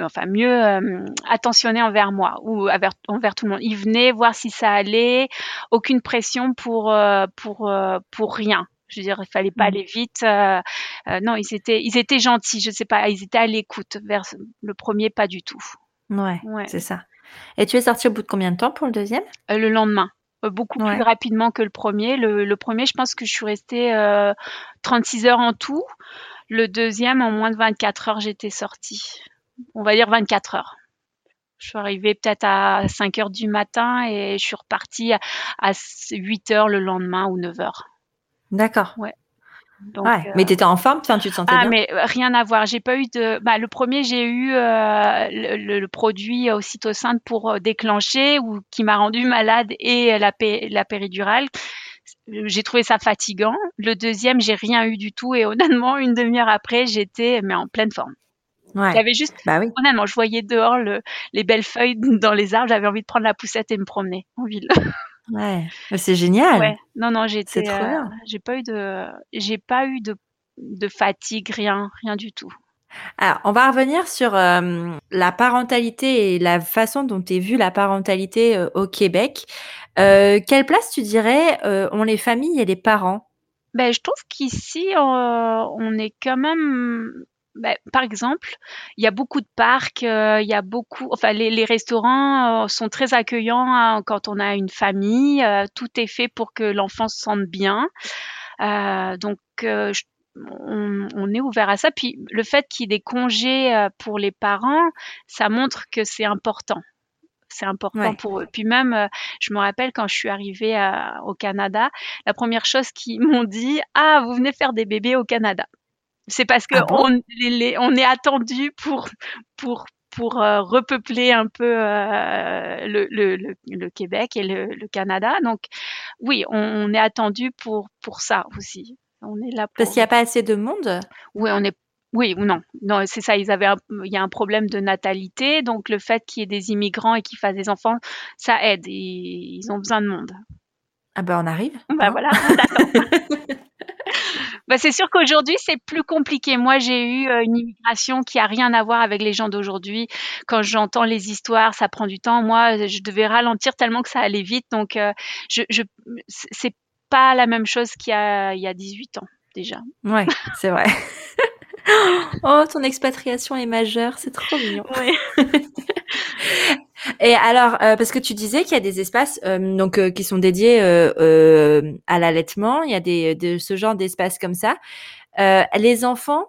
enfin mieux euh, attentionné envers moi ou envers, envers, tout le monde. Il venait voir si ça allait, aucune pression pour euh, pour euh, pour rien. Je veux dire, il fallait pas mmh. aller vite. Euh, euh, non, ils étaient ils étaient gentils. Je sais pas, ils étaient à l'écoute. Vers le premier, pas du tout. Ouais, ouais. c'est ça. Et tu es sortie au bout de combien de temps pour le deuxième? Euh, Le lendemain. Euh, beaucoup plus rapidement que le premier. Le, premier, je pense que je suis restée euh, 36 heures en tout. Le deuxième, en moins de 24 heures, j'étais sortie. On va dire 24 heures. Je suis arrivée peut-être à 5 heures du matin et je suis repartie à, à 8 heures le lendemain ou 9 heures. D'accord. Ouais. Donc, ouais, mais tu étais en forme, enfin, tu te sentais ah, bien? mais rien à voir. J'ai pas eu de. Bah, le premier, j'ai eu euh, le, le, produit ocytocine pour euh, déclencher ou qui m'a rendu malade et la, la péridurale. J'ai trouvé ça fatigant. Le deuxième, j'ai rien eu du tout et honnêtement, une demi-heure après, j'étais mais en pleine forme. Ouais. J'avais juste, bah oui. honnêtement, je voyais dehors le, les belles feuilles dans les arbres. J'avais envie de prendre la poussette et me promener en ville. Ouais, c'est génial. Ouais. Non, non, j'ai C'est trop bien. Euh, j'ai pas eu de, j'ai pas eu de, de fatigue, rien, rien du tout. Alors, on va revenir sur euh, la parentalité et la façon dont est vue la parentalité euh, au Québec. Euh, quelle place tu dirais ont les familles et les parents? Ben, je trouve qu'ici on est quand même bah, par exemple, il y a beaucoup de parcs, euh, il y a beaucoup, enfin les, les restaurants euh, sont très accueillants hein, quand on a une famille. Euh, tout est fait pour que l'enfant se sente bien. Euh, donc je, on, on, est ouvert à ça. Puis le fait qu'il y ait des congés pour les parents, ça montre que c'est important. C'est important Ouais. pour eux. Puis même, je me rappelle quand je suis arrivée à- au Canada, la première chose qu'ils m'ont dit, ah, vous venez faire des bébés au Canada. C'est parce que Ah bon? on, les- les- on est attendu pour pour pour euh, repeupler un peu euh, le, le, le, le Québec et le, Canada. Donc oui, on, on est attendu pour pour ça aussi. On est là Parce pour. qu'il n'y a pas assez de monde? Oui, on est Oui ou non? Non, c'est ça, ils avaient il y a un problème de natalité, donc le fait qu'il y ait des immigrants et qu'ils fassent des enfants, ça aide. ils ont besoin de monde. Ah bah on arrive. Bah hein? voilà, Bah, c'est sûr qu'aujourd'hui, c'est plus compliqué. Moi, j'ai eu euh, une immigration qui a rien à voir avec les gens d'aujourd'hui. Quand j'entends les histoires, ça prend du temps. Moi, je devais ralentir tellement que ça allait vite. Donc, euh, je, je c'est pas la même chose qu'il y a, il y a 18 ans déjà. Ouais, c'est vrai. oh, ton expatriation est majeure, c'est trop mignon. Et alors, euh, parce que tu disais qu'il y a des espaces euh, donc euh, qui sont dédiés à l'allaitement, il y a des de ce genre d'espaces comme ça. les enfants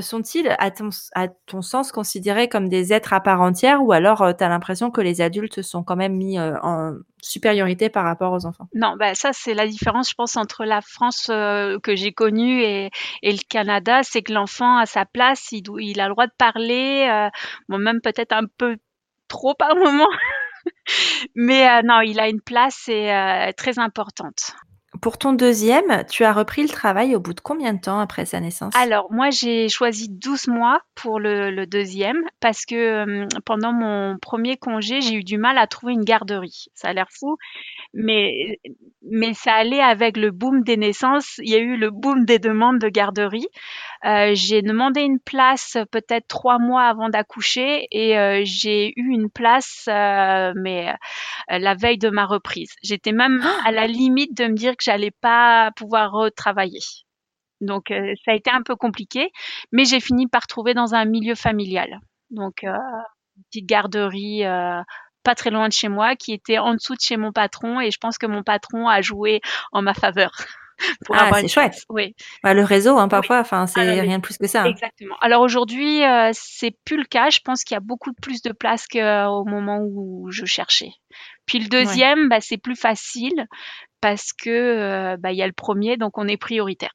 sont-ils, à ton, à ton sens, considérés comme des êtres à part entière ou alors tu as l'impression que les adultes sont quand même mis en supériorité par rapport aux enfants? Non, bah ça c'est la différence, je pense, entre la France que j'ai connue et, le Canada, c'est que l'enfant a sa place, il, il, a le droit de parler, bon, même peut-être un peu trop par moment. Mais euh, non, il a une place et, euh, très importante. Pour ton deuxième, tu as repris le travail au bout de combien de temps après sa naissance? Alors, moi, j'ai choisi 12 mois pour le, deuxième parce que pendant mon premier congé, j'ai eu du mal à trouver une garderie. Ça a l'air fou, mais, mais ça allait avec le boom des naissances. Il y a eu le boom des demandes de garderie. Euh, j'ai demandé une place peut-être trois mois avant d'accoucher et euh, j'ai eu une place, euh, mais la veille de ma reprise. J'étais même ah! à la limite de me dire que j'allais pas pouvoir retravailler. Donc ça a été un peu compliqué, mais j'ai fini par trouver dans un milieu familial. Donc une petite garderie pas très loin de chez moi, qui était en dessous de chez mon patron, et je pense que mon patron a joué en ma faveur. Pour ah, c'est chouette. Oui. Bah, le réseau, hein, parfois, enfin, c'est rien de plus que ça. Exactement. Alors aujourd'hui, euh, c'est plus le cas. Je pense qu'il y a beaucoup plus de place qu'au moment où je cherchais. Puis le deuxième, bah, c'est plus facile parce que euh, bah, il y a le premier, donc on est prioritaire.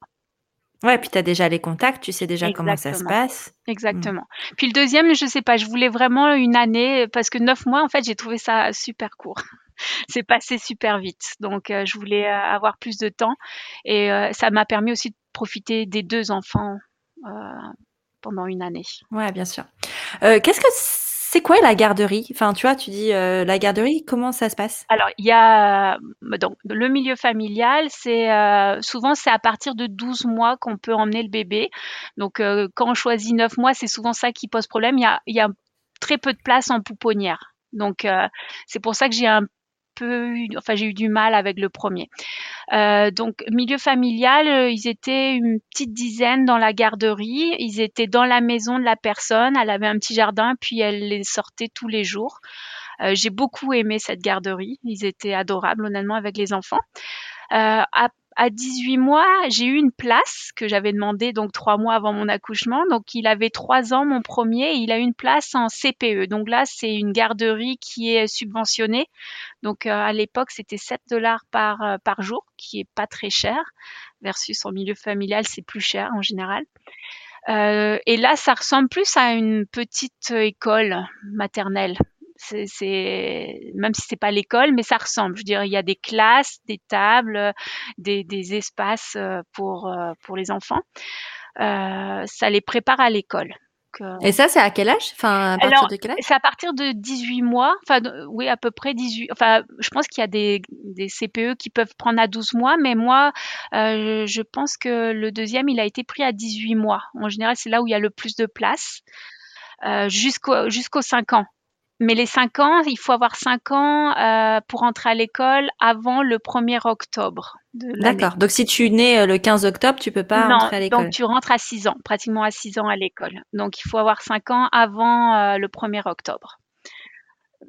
Ouais, puis tu as déjà les contacts, tu sais déjà comment ça se passe. Mmh. Exactement. Puis le deuxième, je sais pas, je voulais vraiment une année parce que neuf mois, en fait, j'ai trouvé ça super court. C'est passé super vite. Donc, euh, je voulais euh, avoir plus de temps et euh, ça m'a permis aussi de profiter des deux enfants pendant une année. Ouais, bien sûr. Qu'est-ce que c'est quoi la garderie? Enfin, tu vois, tu dis euh, la garderie, comment ça se passe? Alors, il y a donc le milieu familial, c'est euh, souvent c'est à partir de 12 mois qu'on peut emmener le bébé. Donc, quand on choisit 9 mois, c'est souvent ça qui pose problème. Il y a, il y a très peu de place en pouponnière. Donc, c'est pour ça que j'ai un peu, enfin j'ai eu du mal avec le premier. Euh, donc milieu familial, euh, ils étaient une petite dizaine dans la garderie. Ils étaient dans la maison de la personne. Elle avait un petit jardin, puis elle les sortait tous les jours. Euh, j'ai beaucoup aimé cette garderie. Ils étaient adorables, honnêtement, avec les enfants. À 18 mois, j'ai eu une place que j'avais demandé donc trois mois avant mon accouchement. Donc il avait trois ans mon premier et il a une place en CPE. Donc là c'est une garderie qui est subventionnée. Donc euh, à l'époque c'était 7 dollars par euh, par jour, qui est pas très cher versus en milieu familial c'est plus cher en général. Euh, et là ça ressemble plus à une petite école maternelle c'est même si c'est pas l'école, mais ça ressemble. Je veux dire, il y a des classes, des tables, des, des espaces euh, pour euh, pour les enfants. Euh, ça les prépare à l'école. Et ça, c'est à quel âge? Enfin, à partir de quel âge? C'est à partir de 18 mois. Enfin, oui, à peu près 18. Enfin, je pense qu'il y a des, des, CPE qui peuvent prendre à 12 mois, mais moi, euh, je pense que le deuxième, il a été pris à 18 mois. En général, c'est là où il y a le plus de place. Euh, jusqu'au jusqu'aux 5 ans. Mais les 5 ans, il faut avoir 5 ans euh, pour entrer à l'école avant le 1er octobre. D'accord. Donc si tu nais euh, le 15 octobre, tu peux pas rentrer à l'école. Donc tu rentres à 6 ans, pratiquement à 6 ans à l'école. Donc il faut avoir 5 ans avant euh, le 1er octobre.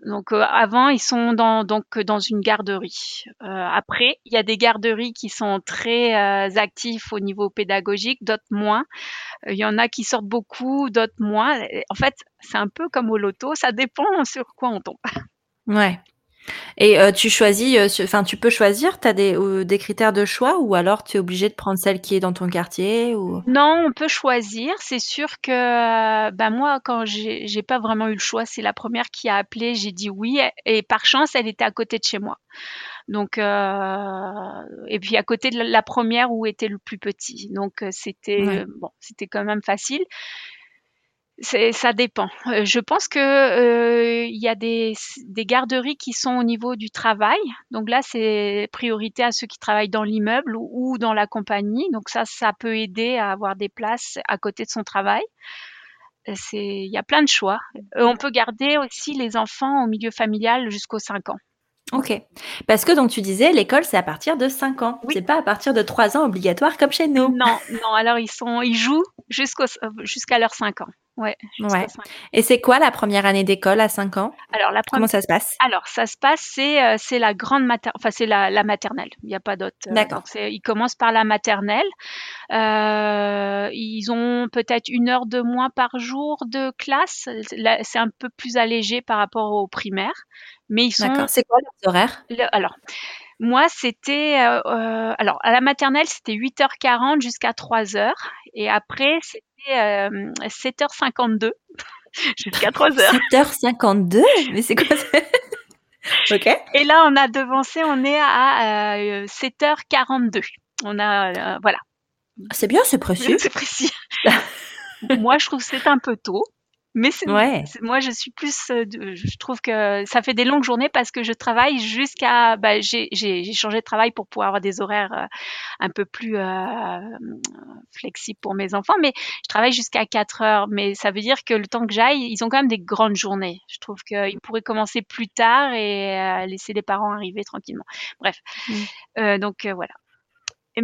Donc euh, avant, ils sont dans, donc dans une garderie. Euh, après, il y a des garderies qui sont très euh, actifs au niveau pédagogique, d'autres moins. Il y en a qui sortent beaucoup, d'autres moins. En fait, c'est un peu comme au loto, ça dépend sur quoi on tombe. Ouais. Et euh, tu choisis, euh, enfin, tu peux choisir, tu as des, euh, des critères de choix ou alors tu es obligé de prendre celle qui est dans ton quartier ou... Non, on peut choisir. C'est sûr que ben moi, quand j'ai j'ai pas vraiment eu le choix, c'est la première qui a appelé, j'ai dit oui et par chance, elle était à côté de chez moi. Donc, et puis à côté de la première où était le plus petit. Donc, c'était bon, c'était quand même facile ça dépend. Euh, je pense que euh, il y a des, des, garderies qui sont au niveau du travail. Donc là, c'est priorité à ceux qui travaillent dans l'immeuble ou, dans la compagnie. Donc ça, ça peut aider à avoir des places à côté de son travail. Euh, il y a plein de choix. on peut garder aussi les enfants au milieu familial jusqu'aux 5 ans. Ok. Parce que donc tu disais l'école c'est à partir de 5 ans. Oui. C'est pas à partir de 3 ans obligatoire comme chez nous. Non, non, alors ils sont ils jouent jusqu'au jusqu'à leurs 5 ans. Ouais. ouais. Et c'est quoi la première année d'école à 5 ans? Alors la Comment ça se passe? Alors ça se passe, c'est euh, c'est la grande mater... enfin c'est la, la, maternelle. Il n'y a pas d'autre. Euh, D'accord. ils commencent par la maternelle. Euh, ils ont peut-être une heure de moins par jour de classe. C'est un peu plus allégé par rapport aux primaires, mais ils sont. D'accord. C'est quoi leurs horaires? Alors. Moi, c'était euh, alors à la maternelle, c'était 8h40 jusqu'à 3h et après c'était 7h52 euh, jusqu'à 3h. 7h52 Mais c'est quoi ça? OK. Et là, on a devancé, on est à 7h42. On a voilà. C'est bien, c'est précis. C'est précis. Moi, je trouve que c'est un peu tôt. Mais c'est moi, je suis plus, je trouve que ça fait des longues journées parce que je travaille jusqu'à, bah, j'ai changé de travail pour pouvoir avoir des horaires un peu plus euh, flexibles pour mes enfants, mais je travaille jusqu'à 4 heures. Mais ça veut dire que le temps que j'aille, ils ont quand même des grandes journées. Je trouve qu'ils pourraient commencer plus tard et laisser les parents arriver tranquillement. Bref, mmh. donc voilà.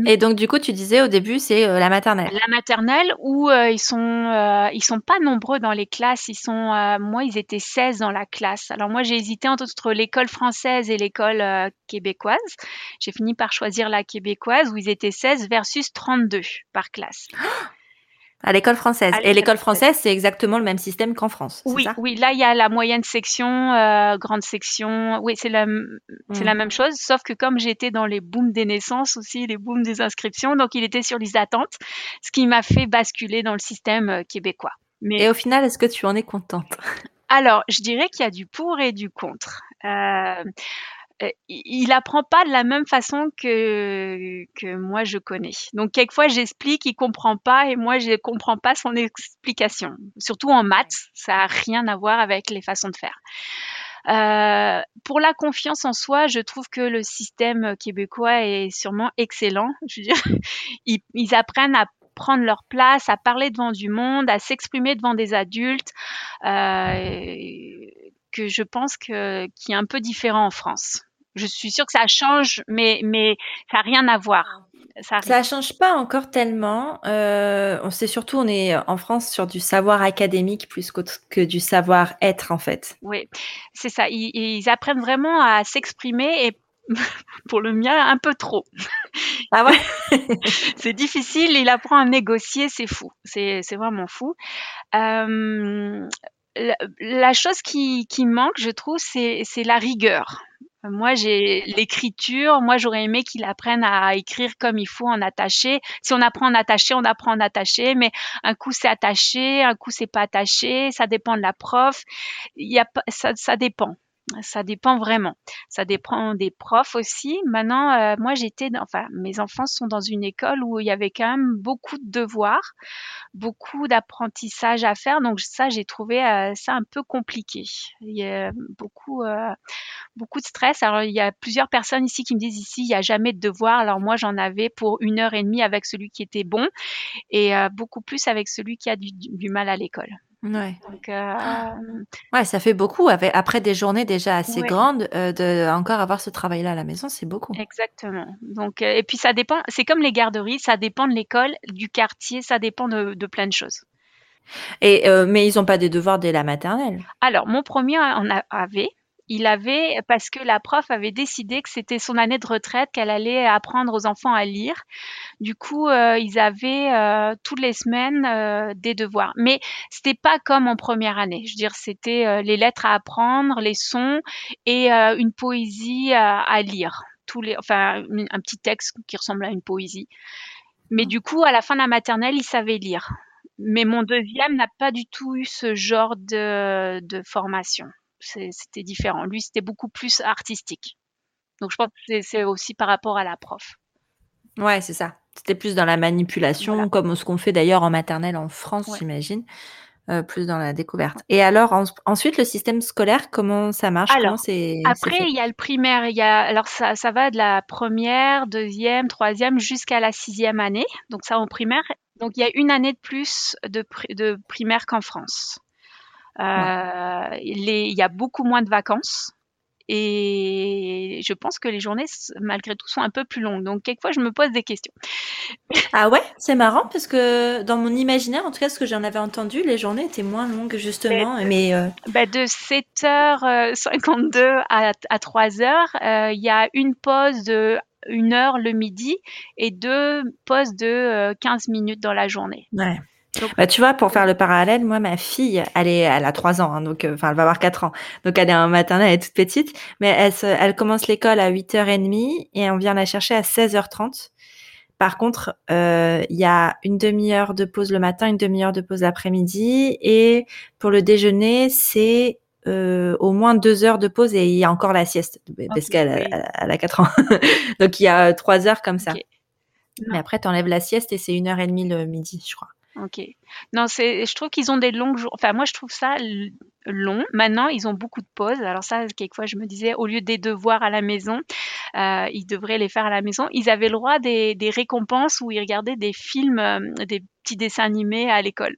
Et donc du coup, tu disais au début, c'est euh, la maternelle. La maternelle où euh, ils sont euh, ils sont pas nombreux dans les classes. Ils sont moi, ils étaient 16 dans la classe. Alors moi, j'ai hésité entre l'école française et l'école québécoise. J'ai fini par choisir la québécoise où ils étaient 16 versus 32 par classe. À l'école française. Et l'école française, c'est exactement le même système qu'en France. Oui, oui. Là, il y a la moyenne section, euh, grande section. Oui, c'est la, c'est la mm. même chose. Sauf que comme j'étais dans les booms des naissances aussi, les booms des inscriptions, donc il était sur les attentes, ce qui m'a fait basculer dans le système euh, québécois. Mais... Et au final, est-ce que tu en es contente? Alors, je dirais qu'il y a du pour et du contre. Euh, euh, il apprend pas de la même façon que, que moi je connais. Donc quelquefois j'explique, il comprend pas et moi je comprends pas son explication. Surtout en maths, ça a rien à voir avec les façons de faire. Euh, pour la confiance en soi, je trouve que le système québécois est sûrement excellent. Je veux dire, ils, apprennent à prendre leur place, à parler devant du monde, à s'exprimer devant des adultes. Euh, que je pense que qui est un peu différent en France. Je suis sûre que ça change, mais mais ça n'a rien à voir. Ça, ça change pas encore tellement. Euh, on sait surtout, on est en France sur du savoir académique plus que du savoir être en fait. Oui, c'est ça. Ils, ils, apprennent vraiment à s'exprimer et pour le mien un peu trop. Ah ouais? c'est difficile. Il apprend à négocier, c'est fou. C'est c'est vraiment fou. Euh, la, chose qui, qui manque, je trouve, c'est la rigueur. Moi, j'ai l'écriture. Moi, j'aurais aimé qu'il apprenne à écrire comme il faut en attaché. Si on apprend en attaché, on apprend en attaché. Mais un coup, c'est attaché, un coup, c'est pas attaché. Ça dépend de la prof. Il y a ça, ça dépend ça dépend vraiment. Ça dépend des profs aussi. Maintenant, euh, moi, j'étais, enfin, mes enfants sont dans une école où il y avait quand même beaucoup de devoirs, beaucoup d'apprentissage à faire. Donc ça, j'ai trouvé euh, ça un peu compliqué. Il y a beaucoup, euh, beaucoup de stress. Alors il y a plusieurs personnes ici qui me disent ici, il n'y a jamais de devoirs. Alors moi, j'en avais pour une heure et demie avec celui qui était bon et beaucoup plus avec celui qui a du mal à l'école. Ouais. Donc, euh, ouais, ça fait beaucoup. Après des journées déjà assez grandes, euh, de encore avoir ce travail-là à la maison, c'est beaucoup. Exactement. Donc, euh, et puis ça dépend. C'est comme les garderies, ça dépend de l'école, du quartier, ça dépend de, de plein de choses. Et mais ils n'ont pas des devoirs dès la maternelle? Alors, mon premier en avait, il avait, parce que la prof avait décidé que c'était son année de retraite, qu'elle allait apprendre aux enfants à lire. Du coup, euh, ils avaient euh, toutes les semaines euh, des devoirs. Mais c'était pas comme en première année. Je veux dire, c'était les lettres à apprendre, les sons et une poésie à, lire. Tous les, enfin, un petit texte qui ressemble à une poésie. Mais du coup, à la fin de la maternelle, il savait lire. Mais mon deuxième n'a pas du tout eu ce genre de formation c'était différent. Lui, c'était beaucoup plus artistique. Donc je pense que c'est aussi par rapport à la prof. Ouais, c'est ça. C'était plus dans la manipulation, comme ce qu'on fait d'ailleurs en maternelle en France, j'imagine. Euh, plus dans la découverte. Et alors ensuite le système scolaire, comment ça marche? Alors après il y a le primaire, il y a alors ça, ça va de la première, deuxième, troisième jusqu'à la sixième année. Donc ça en primaire. Donc il y a une année de plus de, de primaire qu'en France. Euh, il y a beaucoup moins de vacances. Et je pense que les journées, malgré tout, sont un peu plus longues. Donc, quelquefois, je me pose des questions. Ah ouais, c'est marrant parce que dans mon imaginaire, en tout cas, ce que j'en avais entendu, les journées étaient moins longues, justement. Mais, euh, bah, de 7h52 à, à 3h, euh, il y a une pause de une heure le midi et deux pauses de 15 euh, minutes dans la journée. Ouais. Bah, tu vois, pour faire le parallèle, moi, ma fille, elle est, elle a trois ans, hein, donc, euh, enfin, elle va avoir quatre ans. Donc, elle est en maternelle, elle est toute petite, mais elle, elle commence l'école à 8h30 et on vient la chercher à 16h30. Par contre, euh, il y a une demi-heure de pause le matin, une demi-heure de pause l'après-midi, et pour le déjeuner, c'est euh, au moins deux heures de pause et il y a encore la sieste parce qu'elle a quatre ans. donc il y a trois heures comme ça. Mais après, tu enlèves la sieste et c'est une heure et demie le midi, je crois. OK. Non, je trouve qu'ils ont des longues jours enfin moi je trouve ça long. Maintenant, ils ont beaucoup de pauses. Alors ça, quelquefois, je me disais, au lieu des devoirs à la maison, euh, ils devraient les faire à la maison. Ils avaient le droit des des récompenses où ils regardaient des films, euh, des petits dessins animés à l'école.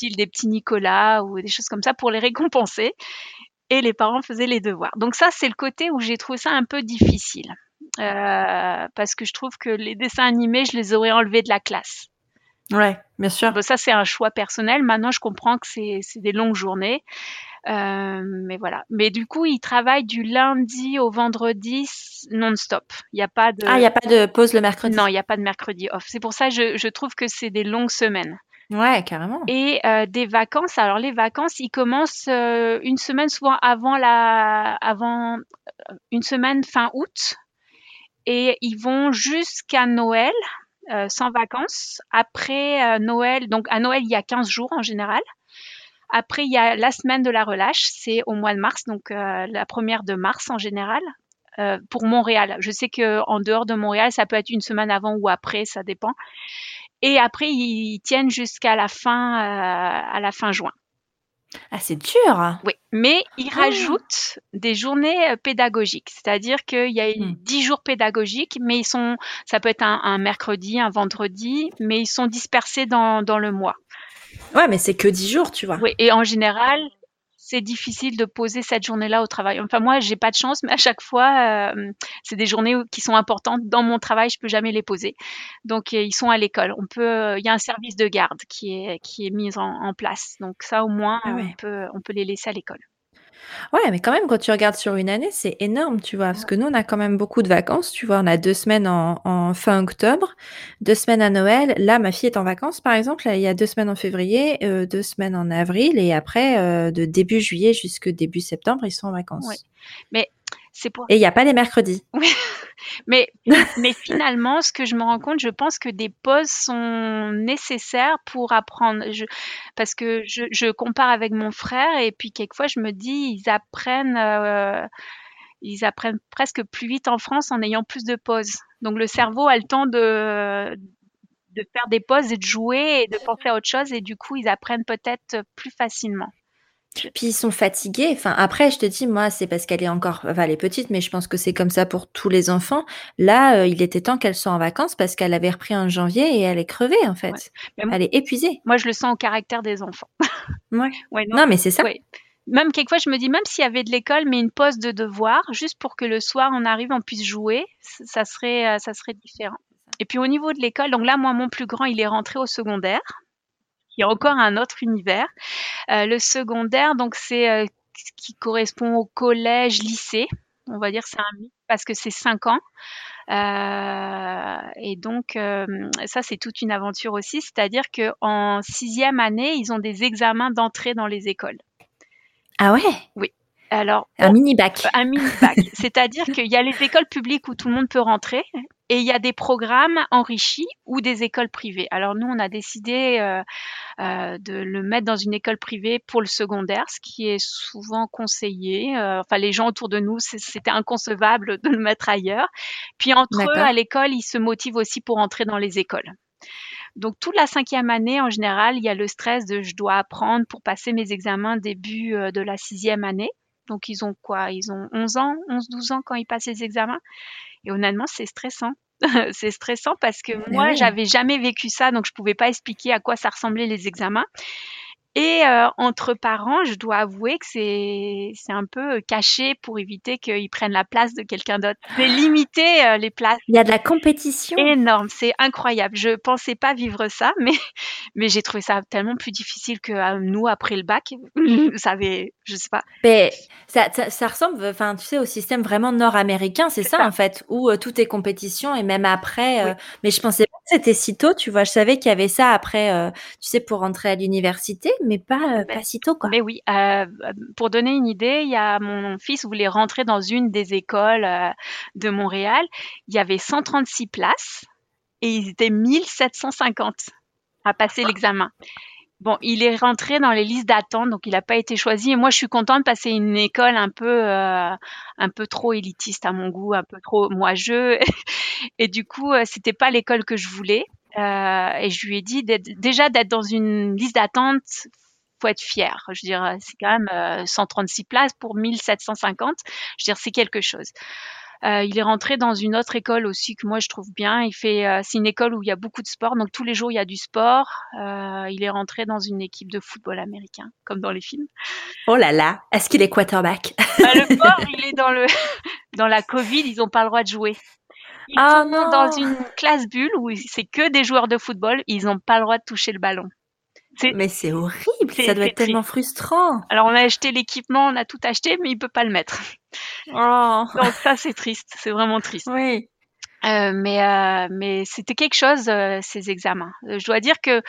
Des petits Nicolas ou des choses comme ça pour les récompenser et les parents faisaient les devoirs. Donc ça, c'est le côté où j'ai trouvé ça un peu difficile, euh, parce que je trouve que les dessins animés, je les aurais enlevés de la classe. Ouais, bien sûr. Ça, c'est un choix personnel. Maintenant, je comprends que c'est des longues journées. Euh, mais voilà. Mais du coup, ils travaillent du lundi au vendredi non-stop. Il n'y a pas de. Ah, il n'y a pas de pause le mercredi. Non, il n'y a pas de mercredi off. C'est pour ça que je, je trouve que c'est des longues semaines. Ouais, carrément. Et euh, des vacances. Alors les vacances, ils commencent euh, une semaine souvent avant la, avant une semaine fin août, et ils vont jusqu'à Noël. Euh, sans vacances. Après euh, Noël, donc à Noël, il y a 15 jours en général. Après, il y a la semaine de la relâche, c'est au mois de mars, donc euh, la première de mars en général. pour Montréal. Je sais que en dehors de Montréal, ça peut être une semaine avant ou après, ça dépend. Et après, ils tiennent jusqu'à la fin, la fin juin. Ah, c'est dur. Oui, mais ils ah. rajoutent des journées euh, pédagogiques, c'est-à-dire qu'il y a mmh. dix jours pédagogiques, mais ils sont, ça peut être un, mercredi, un vendredi, mais ils sont dispersés dans, dans le mois. Ouais, mais c'est que dix jours, tu vois. Oui, et en général, c'est difficile de poser cette journée-là au travail. Enfin, moi, j'ai pas de chance, mais à chaque fois, euh, c'est des journées qui sont importantes. Dans mon travail, je peux jamais les poser. Donc, euh, ils sont à l'école. On peut, euh, il y a un service de garde qui est, qui est mis en, place. Donc, ça, au moins, ah on, peut, on peut les laisser à l'école. Ouais, mais quand même, quand tu regardes sur une année, c'est énorme, tu vois. Parce que nous, on a quand même beaucoup de vacances, tu vois. On a deux semaines en, fin octobre, deux semaines à Noël. Là, ma fille est en vacances, par exemple. il y a deux semaines en février, euh, deux semaines en avril. Et après, euh, de début juillet jusqu'à début septembre, ils sont en vacances. Mais c'est pour... Et il n'y a pas les mercredis. Mais, mais finalement, ce que je me rends compte, je pense que des pauses sont nécessaires pour apprendre. Je, parce que je, je, compare avec mon frère et puis quelquefois je me dis, ils apprennent, euh, ils apprennent presque plus vite en France en ayant plus de pauses. Donc le cerveau a le temps de, de faire des pauses et de jouer et de penser à autre chose et du coup ils apprennent peut-être plus facilement. Puis ils sont fatigués. Enfin, après, je te dis, moi, c'est parce qu'elle est encore, enfin, elle est petite, mais je pense que c'est comme ça pour tous les enfants. Là, euh, il était temps qu'elle soit en vacances parce qu'elle avait repris en janvier et elle est crevée, en fait. elle est épuisée. Moi, je le sens au caractère des enfants. ouais. non. mais c'est ça. Même quelquefois, je me dis, même s'il y avait de l'école, mais une pause de devoir, juste pour que le soir, on arrive, on puisse jouer, ça serait, euh, ça serait différent. Et puis au niveau de l'école, donc là, moi, mon plus grand, il est rentré au secondaire il y a encore un autre univers. Euh, le secondaire, donc c'est euh, ce qui correspond au collège, lycée. On va dire c'est un mythe parce que c'est cinq ans. Euh, et donc ça c'est toute une aventure aussi, c'est-à-dire que en sixième année ils ont des examens d'entrée dans les écoles. Ah ouais? Oui. Alors, un mini bac. Un mini bac. C'est-à-dire qu'il y a les écoles publiques où tout le monde peut rentrer et il y a des programmes enrichis ou des écoles privées. Alors nous, on a décidé euh, euh, de le mettre dans une école privée pour le secondaire, ce qui est souvent conseillé. Euh, enfin, les gens autour de nous, c'était inconcevable de le mettre ailleurs. Puis entre eux, à l'école, ils se motivent aussi pour entrer dans les écoles. Donc toute la cinquième année, en général, il y a le stress de je dois apprendre pour passer mes examens début de la sixième année. Donc ils ont quoi? Ils ont 11 ans, 11-12 ans quand ils passent les examens. Et honnêtement, c'est stressant. c'est stressant parce que moi, j'avais jamais vécu ça, donc je pouvais pas expliquer à quoi ça ressemblait les examens. Et euh, entre parents, je dois avouer que c'est c'est un peu caché pour éviter qu'ils prennent la place de quelqu'un d'autre. C'est limiter euh, les places. Il y a de la compétition. Énorme, c'est incroyable. Je pensais pas vivre ça, mais mais j'ai trouvé ça tellement plus difficile que euh, nous après le bac. Vous savez, je sais pas. Mais ça, ça, ressemble, enfin tu sais, au système vraiment nord-américain, c'est ça, en fait, où tout est compétition et même après. mais je pensais c'était si tôt, tu vois. Je savais qu'il y avait ça après, tu sais, pour rentrer à l'université mais pas, euh, pas si tôt, quoi. Mais oui, euh, pour donner une idée, il y a mon fils voulait rentrer dans une des écoles euh, de Montréal. Il y avait 136 places et ils étaient 1750 à passer l'examen. Bon, il est rentré dans les listes d'attente, donc il n'a pas été choisi. Et moi, je suis contente de passer une école un peu, un peu trop élitiste à mon goût, un peu trop moi je. Et du coup, c'était pas l'école que je voulais. Euh, et je lui ai dit déjà d'être dans une liste d'attente, faut être fier. Je veux dire, c'est quand même 136 euh, places pour 1750. Je veux dire, c'est quelque chose. Euh, il est rentré dans une autre école aussi que moi je trouve bien. Il fait, euh, c'est une école où il y a beaucoup de sport, donc tous les jours il y a du sport. Euh, il est rentré dans une équipe de football américain, comme dans les films. Oh là là, est-ce qu'il est quarterback? Bah, Le sport, il est dans le dans la Covid, ils n'ont pas le droit de jouer. Ils ah sont dans une classe bulle où c'est que des joueurs de football, ils n'ont pas le droit de toucher le ballon. Mais c'est horrible, ça doit être tellement frustrant. Alors on a acheté l'équipement, on a tout acheté, mais il peut pas le mettre. Oh. Donc ça c'est triste, c'est vraiment triste. Oui. Euh, mais euh, mais c'était quelque chose euh, ces examens. Je dois dire que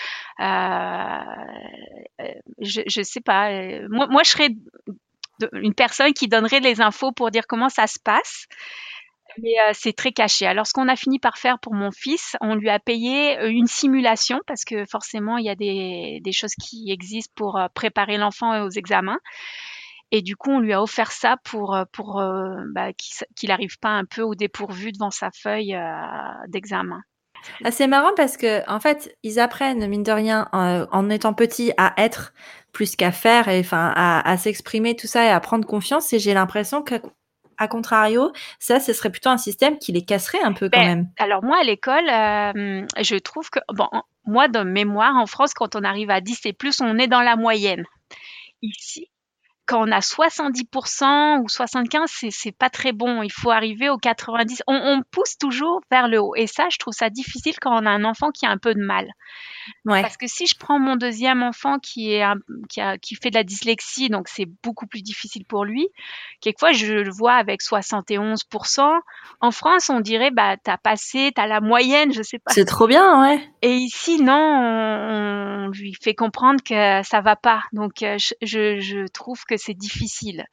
je je sais pas. moi moi je serais une personne qui donnerait les infos pour dire comment ça se passe mais c'est très caché. Alors, ce qu'on a fini par faire pour mon fils, on lui a payé une simulation parce que forcément, il y a des, choses qui existent pour préparer l'enfant aux examens. Et du coup, on lui a offert ça pour, bah, qu'il n'arrive pas un peu au dépourvu devant sa feuille d'examen. Ah, c'est marrant parce que en fait, ils apprennent mine de rien en étant petits à être plus qu'à faire enfin à s'exprimer tout ça et à prendre confiance. Et j'ai l'impression que à contrario, ça, ce serait plutôt un système qui les casserait un peu quand ben, même. Alors moi, à l'école, euh, je trouve que, bon, moi, de mémoire, en France, quand on arrive à 10 et plus, on est dans la moyenne. Ici, quand on a 70% ou 75%, c'est pas très bon. Il faut arriver aux 90%. On, on, pousse toujours vers le haut. Et ça, je trouve ça difficile quand on a un enfant qui a un peu de mal. Parce que si je prends mon deuxième enfant qui, est qui, a, qui fait de la dyslexie, donc c'est beaucoup plus difficile pour lui, quelquefois je le vois avec 71%. En France, on dirait, bah, t'as passé, t'as la moyenne, je sais pas. C'est trop bien, ouais. Et ici, non, on, lui fait comprendre que ça va pas. Donc, euh, je, je trouve que c'est difficile.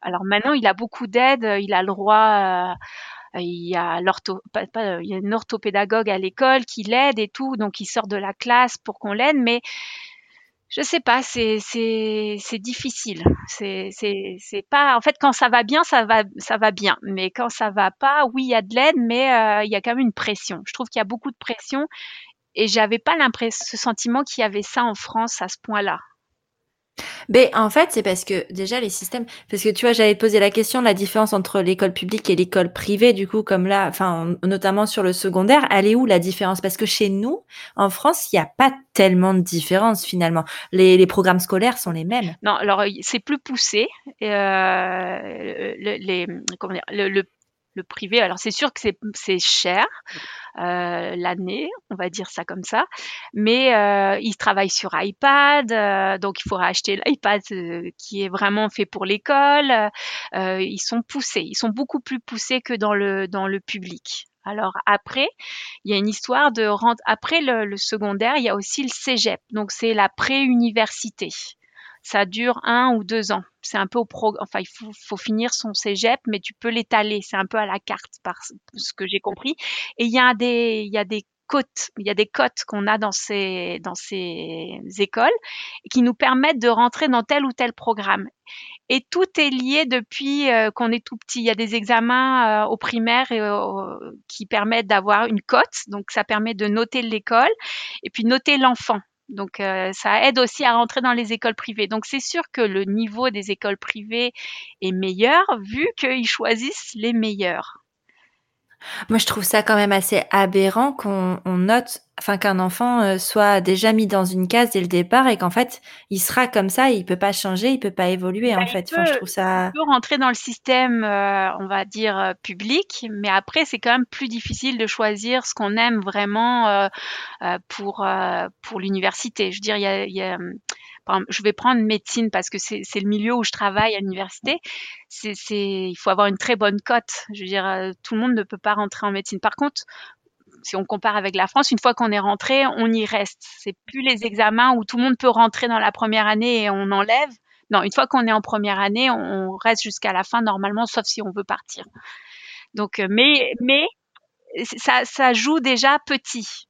Alors maintenant, il a beaucoup d'aide, il a le droit. Euh, il y a l'ortho, il y a une orthopédagogue à l'école qui l'aide et tout, donc il sort de la classe pour qu'on l'aide, mais je sais pas, c'est difficile. C'est pas. En fait, quand ça va bien, ça va bien, mais quand ça va pas, oui, il y a de l'aide, mais euh, il y a quand même une pression. Je trouve qu'il y a beaucoup de pression, et j'avais pas l'impression, ce sentiment qu'il y avait ça en France à ce point-là. Mais en fait, c'est parce que déjà les systèmes, parce que tu vois, j'allais te poser la question de la différence entre l'école publique et l'école privée, du coup, comme là, enfin, notamment sur le secondaire, elle est où la différence? Parce que chez nous, en France, il n'y a pas tellement de différence finalement. Les, programmes scolaires sont les mêmes. Non, alors c'est plus poussé. Euh, le, les, comment dire, le privé. Alors c'est sûr que c'est cher euh, l'année, on va dire ça comme ça, mais euh, ils travaillent sur iPad, euh, donc il faudra acheter l'iPad euh, qui est vraiment fait pour l'école. Euh, ils sont poussés, ils sont beaucoup plus poussés que dans le dans le public. Alors après, il y a une histoire de rentrer après le, le secondaire, il y a aussi le cégep, donc c'est la pré-université. Ça dure un ou deux ans. C'est un peu au pro, enfin, il faut, finir son cégep, mais tu peux l'étaler. C'est un peu à la carte, par ce que j'ai compris. Et il y a des, il il y a des cotes qu'on a dans ces, écoles qui nous permettent de rentrer dans tel ou tel programme. Et tout est lié depuis euh, qu'on est tout petit. Il y a des examens euh, au primaire qui permettent d'avoir une cote. Donc, ça permet de noter l'école et puis noter l'enfant. Donc, euh, ça aide aussi à rentrer dans les écoles privées. Donc, c'est sûr que le niveau des écoles privées est meilleur vu qu'ils choisissent les meilleurs. Moi, je trouve ça quand même assez aberrant qu'on note, enfin qu'un enfant euh, soit déjà mis dans une case dès le départ et qu'en fait, il sera comme ça, il peut pas changer, il peut pas évoluer en bah, fait. Enfin, je trouve ça. Il peut rentrer dans le système, euh, on va dire euh, public, mais après, c'est quand même plus difficile de choisir ce qu'on aime vraiment pour pour l'université. Je veux dire, il y a, y a je vais prendre médecine parce que c'est le milieu où je travaille à l'université. C'est, il faut avoir une très bonne cote. Je veux dire, euh, tout le monde ne peut pas rentrer en médecine. Par contre, si on compare avec la France, une fois qu'on est rentré, on y reste. C'est plus les examens où tout le monde peut rentrer dans la première année et on enlève. Non, une fois qu'on est en première année, on reste jusqu'à la fin normalement, sauf si on veut partir. Donc, euh, mais, ça, ça joue déjà petit.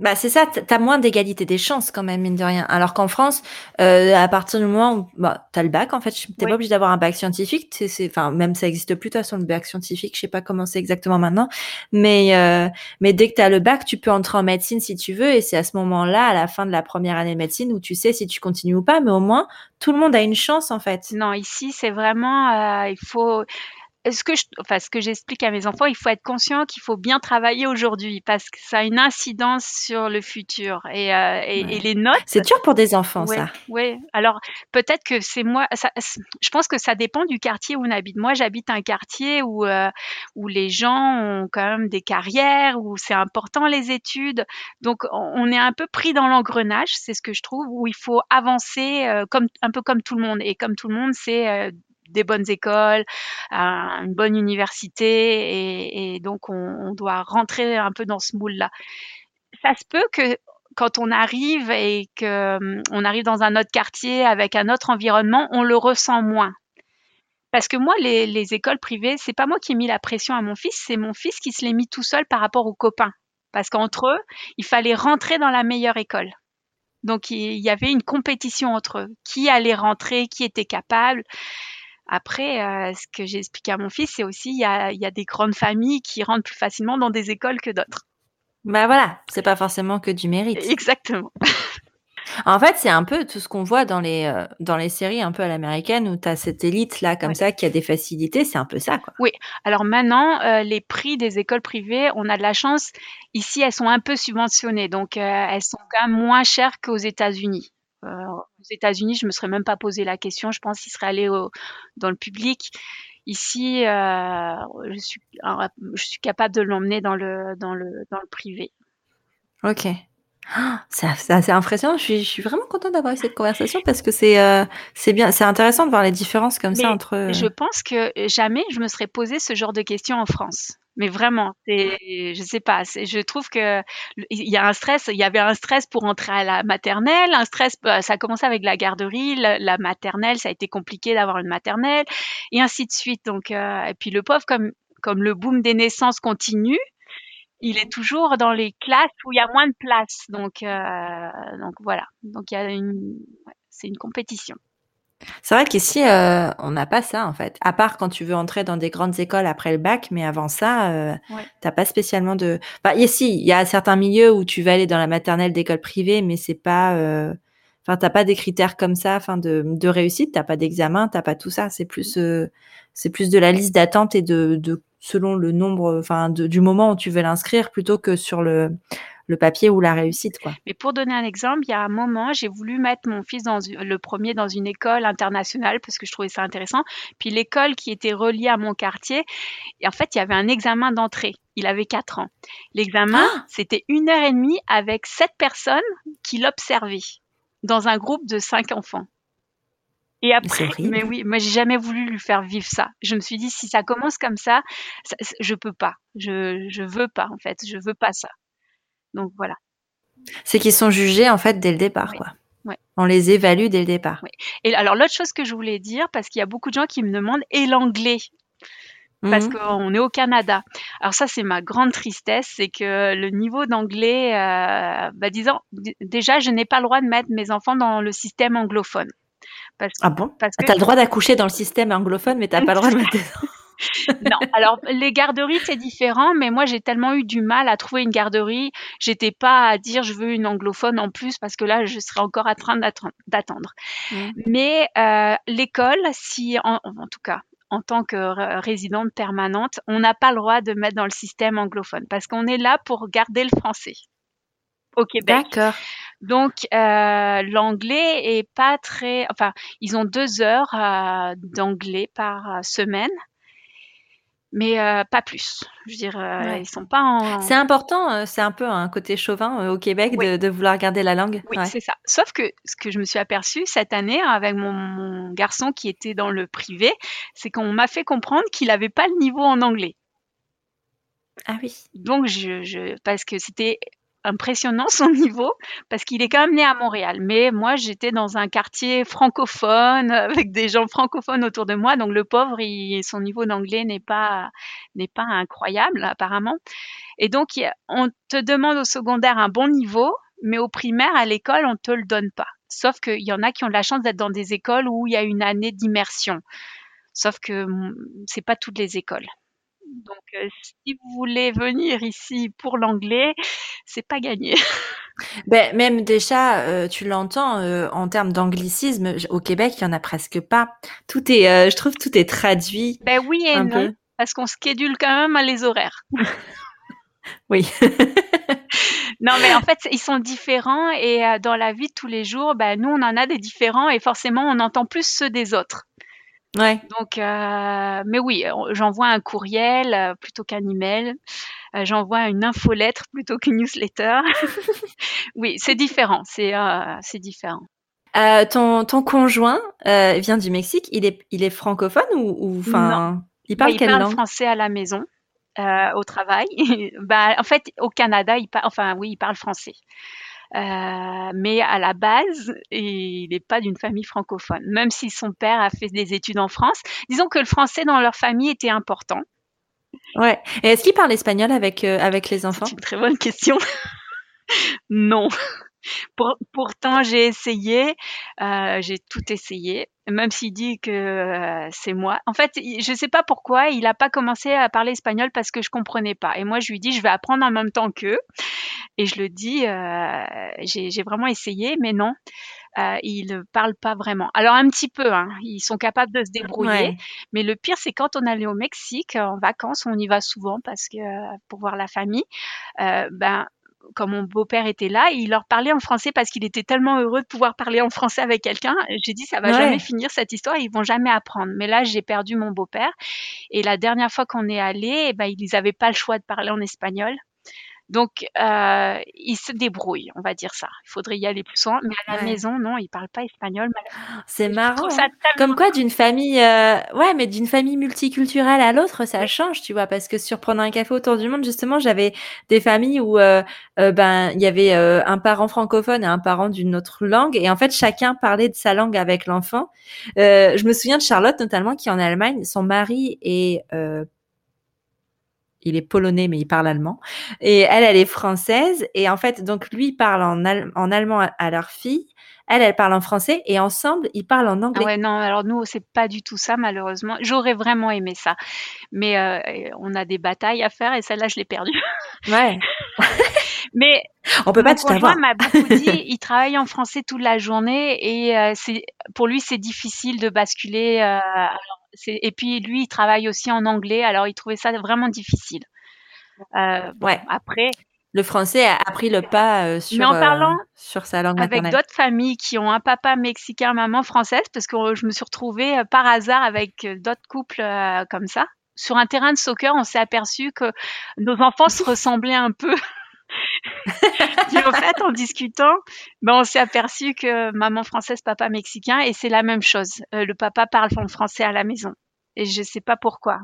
Bah c'est ça, t'as moins d'égalité des chances quand même mine de rien. Alors qu'en France, euh, à partir du moment où bah t'as le bac en fait, t'es pas obligé d'avoir un bac scientifique. Enfin même ça existe plus de toute façon le bac scientifique. Je sais pas comment c'est exactement maintenant, mais euh, mais dès que t'as le bac, tu peux entrer en médecine si tu veux et c'est à ce moment-là, à la fin de la première année de médecine, où tu sais si tu continues ou pas. Mais au moins tout le monde a une chance en fait. Non, ici c'est vraiment, euh, il faut ce que je, enfin, ce que j'explique à mes enfants, il faut être conscient qu'il faut bien travailler aujourd'hui parce que ça a une incidence sur le futur et, euh, et, les notes. C'est dur pour des enfants, ça. Oui. Alors peut-être que c'est moi. Ça, je pense que ça dépend du quartier où on habite. Moi, j'habite un quartier où euh, où les gens ont quand même des carrières, où c'est important les études. Donc on est un peu pris dans l'engrenage, c'est ce que je trouve, où il faut avancer euh, comme un peu comme tout le monde et comme tout le monde, c'est des bonnes écoles, une bonne université, et, donc on, doit rentrer un peu dans ce moule-là. Ça se peut que quand on arrive et que hum, on arrive dans un autre quartier avec un autre environnement, on le ressent moins. Parce que moi, les, les écoles privées, c'est pas moi qui ai mis la pression à mon fils, c'est mon fils qui se l'est mis tout seul par rapport aux copains. Parce qu'entre eux, il fallait rentrer dans la meilleure école. Donc il y avait une compétition entre eux. Qui allait rentrer, qui était capable. Après, euh, ce que j'ai expliqué à mon fils, c'est aussi il y a, y a, des grandes familles qui rentrent plus facilement dans des écoles que d'autres. Bah voilà, c'est pas forcément que du mérite. Exactement. En fait, c'est un peu tout ce qu'on voit dans les, euh, dans les séries un peu à l'américaine où tu as cette élite là comme ça qui a des facilités, c'est un peu ça quoi. Oui, alors maintenant, euh, les prix des écoles privées, on a de la chance, ici elles sont un peu subventionnées, donc elles sont quand même moins chères qu'aux États-Unis. Euh, aux États-Unis, je me serais même pas posé la question. Je pense qu'il serait allé dans le public. Ici, euh, je, suis, je suis capable de l'emmener dans le, dans, le, dans le privé. Ok. c'est assez impressionnant. Je suis, je suis vraiment contente d'avoir eu cette conversation parce que c'est euh, bien, c'est intéressant de voir les différences comme ça entre. Je pense que jamais je me serais posé ce genre de questions en France. Mais vraiment, c'est, je sais pas, je trouve que il y a un stress, il y avait un stress pour entrer à la maternelle, un stress, bah, ça a commencé avec la garderie, la, maternelle, ça a été compliqué d'avoir une maternelle, et ainsi de suite. Donc, euh, et puis le pauvre, comme, comme le boom des naissances continue, il est toujours dans les classes où il y a moins de place. Donc, euh, donc voilà. Donc il y a une, c'est une compétition. C'est vrai qu'ici, euh, on n'a pas ça en fait. À part quand tu veux entrer dans des grandes écoles après le bac, mais avant ça, euh, t'as pas spécialement de. Bah, ici, il y a certains milieux où tu vas aller dans la maternelle d'école privée, mais c'est pas. Euh... Enfin, t'as pas des critères comme ça, enfin de, de réussite, t'as pas d'examen, t'as pas tout ça. C'est plus, c'est plus de la liste d'attente et de, de selon le nombre, enfin du moment où tu veux l'inscrire, plutôt que sur le le papier ou la réussite. Quoi. Mais pour donner un exemple, il y a un moment, j'ai voulu mettre mon fils dans le premier dans une école internationale parce que je trouvais ça intéressant. Puis l'école qui était reliée à mon quartier, et en fait, il y avait un examen d'entrée. Il avait 4 ans. L'examen, ah c'était une heure et demie avec sept personnes qui l'observaient dans un groupe de cinq enfants. Et après, mais, oui, moi j'ai jamais voulu lui faire vivre ça. Je me suis dit si ça commence comme ça, ça je peux pas. Je je veux pas en fait, je veux pas ça. Donc voilà. C'est qu'ils sont jugés en fait dès le départ, quoi. On les évalue dès le départ. Et alors l'autre chose que je voulais dire, parce qu'il y a beaucoup de gens qui me demandent, et l'anglais? Parce Mhm. qu'on est au Canada. Alors ça, c'est ma grande tristesse, c'est que le niveau d'anglais, euh, bah, disons, déjà, je n'ai pas le droit de mettre mes enfants dans le système anglophone. Parce, Ah bon? parce que T'as le droit d'accoucher dans le système anglophone, mais t'as pas le droit de mettre. Non, alors les garderies c'est différent, mais moi j'ai tellement eu du mal à trouver une garderie, j'étais pas à dire je veux une anglophone en plus parce que là je serais encore en train d'attendre- d'attendre. Mm. Mais euh, l'école, si en, en tout cas en tant que résidente permanente, on n'a pas le droit de mettre dans le système anglophone parce qu'on est là pour garder le français au Québec. D'accord. Donc euh, l'anglais est pas très, enfin ils ont deux heures euh, d'anglais par semaine mais euh, pas plus. Je veux dire, euh, Ouais. ils sont pas en. C'est important, euh, c'est un peu un côté chauvin euh, au Québec Oui. de, de vouloir garder la langue. Oui, Ouais. c'est ça. Sauf que ce que je me suis aperçue cette année avec mon, mon garçon qui était dans le privé, c'est qu'on m'a fait comprendre qu'il n'avait pas le niveau en anglais. Ah oui. Donc, je, je, parce que c'était impressionnant son niveau, parce qu'il est quand même né à Montréal. Mais moi, j'étais dans un quartier francophone, avec des gens francophones autour de moi. Donc, le pauvre, son niveau d'anglais n'est pas, n'est pas incroyable, apparemment. Et donc, on te demande au secondaire un bon niveau, mais au primaire, à l'école, on te le donne pas. Sauf qu'il y en a qui ont la chance d'être dans des écoles où il y a une année d'immersion. Sauf que mm, c'est pas toutes les écoles. Euh, si vous voulez venir ici pour l'anglais, c'est pas gagné. Ben, même déjà, euh, tu l'entends euh, en termes d'anglicisme, au Québec, il y en a presque pas. Tout est, euh, je trouve, tout est traduit Ben oui et non, peu. parce qu'on schedule quand même les horaires. Oui. Non, mais en fait, ils sont différents et dans la vie de tous les jours, ben, nous, on en a des différents et forcément, on entend plus ceux des autres. Ouais. Donc, euh, mais oui, j'envoie un courriel euh, plutôt qu'un email. Euh, j'envoie une infolettre plutôt qu'une newsletter. oui, c'est différent. C'est c'est différent. Ton, ton conjoint vient du Mexique. Il est, il est francophone ou, enfin, il Bah, parle il quelle parle langue? français à la maison, au travail. bah, en fait, au Canada, il parle, enfin oui, il parle français. Euh, mais à la base, il n'est pas d'une famille francophone, même si son père a fait des études en France. Disons que le français dans leur famille était important. Ouais. Et est-ce qu'il parle espagnol avec, euh, avec les enfants? C'est une très bonne question. non. Pour- pourtant, j'ai essayé, euh, j'ai tout essayé, même s'il dit que euh, c'est moi. En fait, je ne sais pas pourquoi, il n'a pas commencé à parler espagnol parce que je comprenais pas. Et moi, je lui dis, je vais apprendre en même temps qu'eux. Et je le dis, euh, j'ai vraiment essayé, mais non, euh, ils ne parlent pas vraiment. Alors, un petit peu, hein, ils sont capables de se débrouiller. Ouais. Mais le pire, c'est quand on allait au Mexique en vacances, on y va souvent parce que euh, pour voir la famille. ben, comme mon beau-père était là, il leur parlait en français parce qu'il était tellement heureux de pouvoir parler en français avec quelqu'un. J'ai dit, ça va Ouais. jamais finir cette histoire, ils vont jamais apprendre. Mais là, j'ai perdu mon beau-père. Et la dernière fois qu'on est allé, eh ben, ils n'avaient pas le choix de parler en espagnol. Donc, euh, ils se débrouillent, on va dire ça. Il faudrait y aller plus souvent. Mais à la Ouais. maison, non, ils parlent pas espagnol. C'est marrant. hein. Comme quoi, d'une famille, euh, ouais, mais d'une famille multiculturelle à l'autre, ça change, tu vois, parce que sur Prendre un café autour du monde, justement, j'avais des familles où, euh, euh, ben, il y avait euh, un parent francophone et un parent d'une autre langue, et en fait, chacun parlait de sa langue avec l'enfant. Euh, je me souviens de Charlotte, notamment, qui en Allemagne, son mari est euh, il est polonais, mais il parle allemand. Et elle, elle est française. Et en fait, donc lui parle en, al- en allemand à, à leur fille. Elle, elle parle en français. Et ensemble, ils parlent en Ah anglais. ouais, non, alors nous, c'est pas du tout ça, malheureusement. J'aurais vraiment aimé ça. Mais euh, on a des batailles à faire et celle-là, je l'ai perdue. Ouais. Mais On peut pas tout avoir. m'a beaucoup dit, il travaille en français toute la journée et euh, c'est pour lui, c'est difficile de basculer. euh, et puis lui, il travaille aussi en anglais, alors il trouvait ça vraiment difficile. Euh, bon, Ouais. après, Le français a, a pris le pas euh, sur, Mais en parlant euh, sur sa langue avec maternelle. d'autres familles qui ont un papa mexicain, maman française, parce que euh, je me suis retrouvée euh, par hasard avec d'autres couples comme ça. Sur un terrain de soccer, on s'est aperçu que nos enfants se ressemblaient un peu. Puis en fait, en discutant, ben, on s'est aperçu que maman française, papa mexicain, et c'est la même chose. Euh, le papa parle en français à la maison. Et je sais pas pourquoi.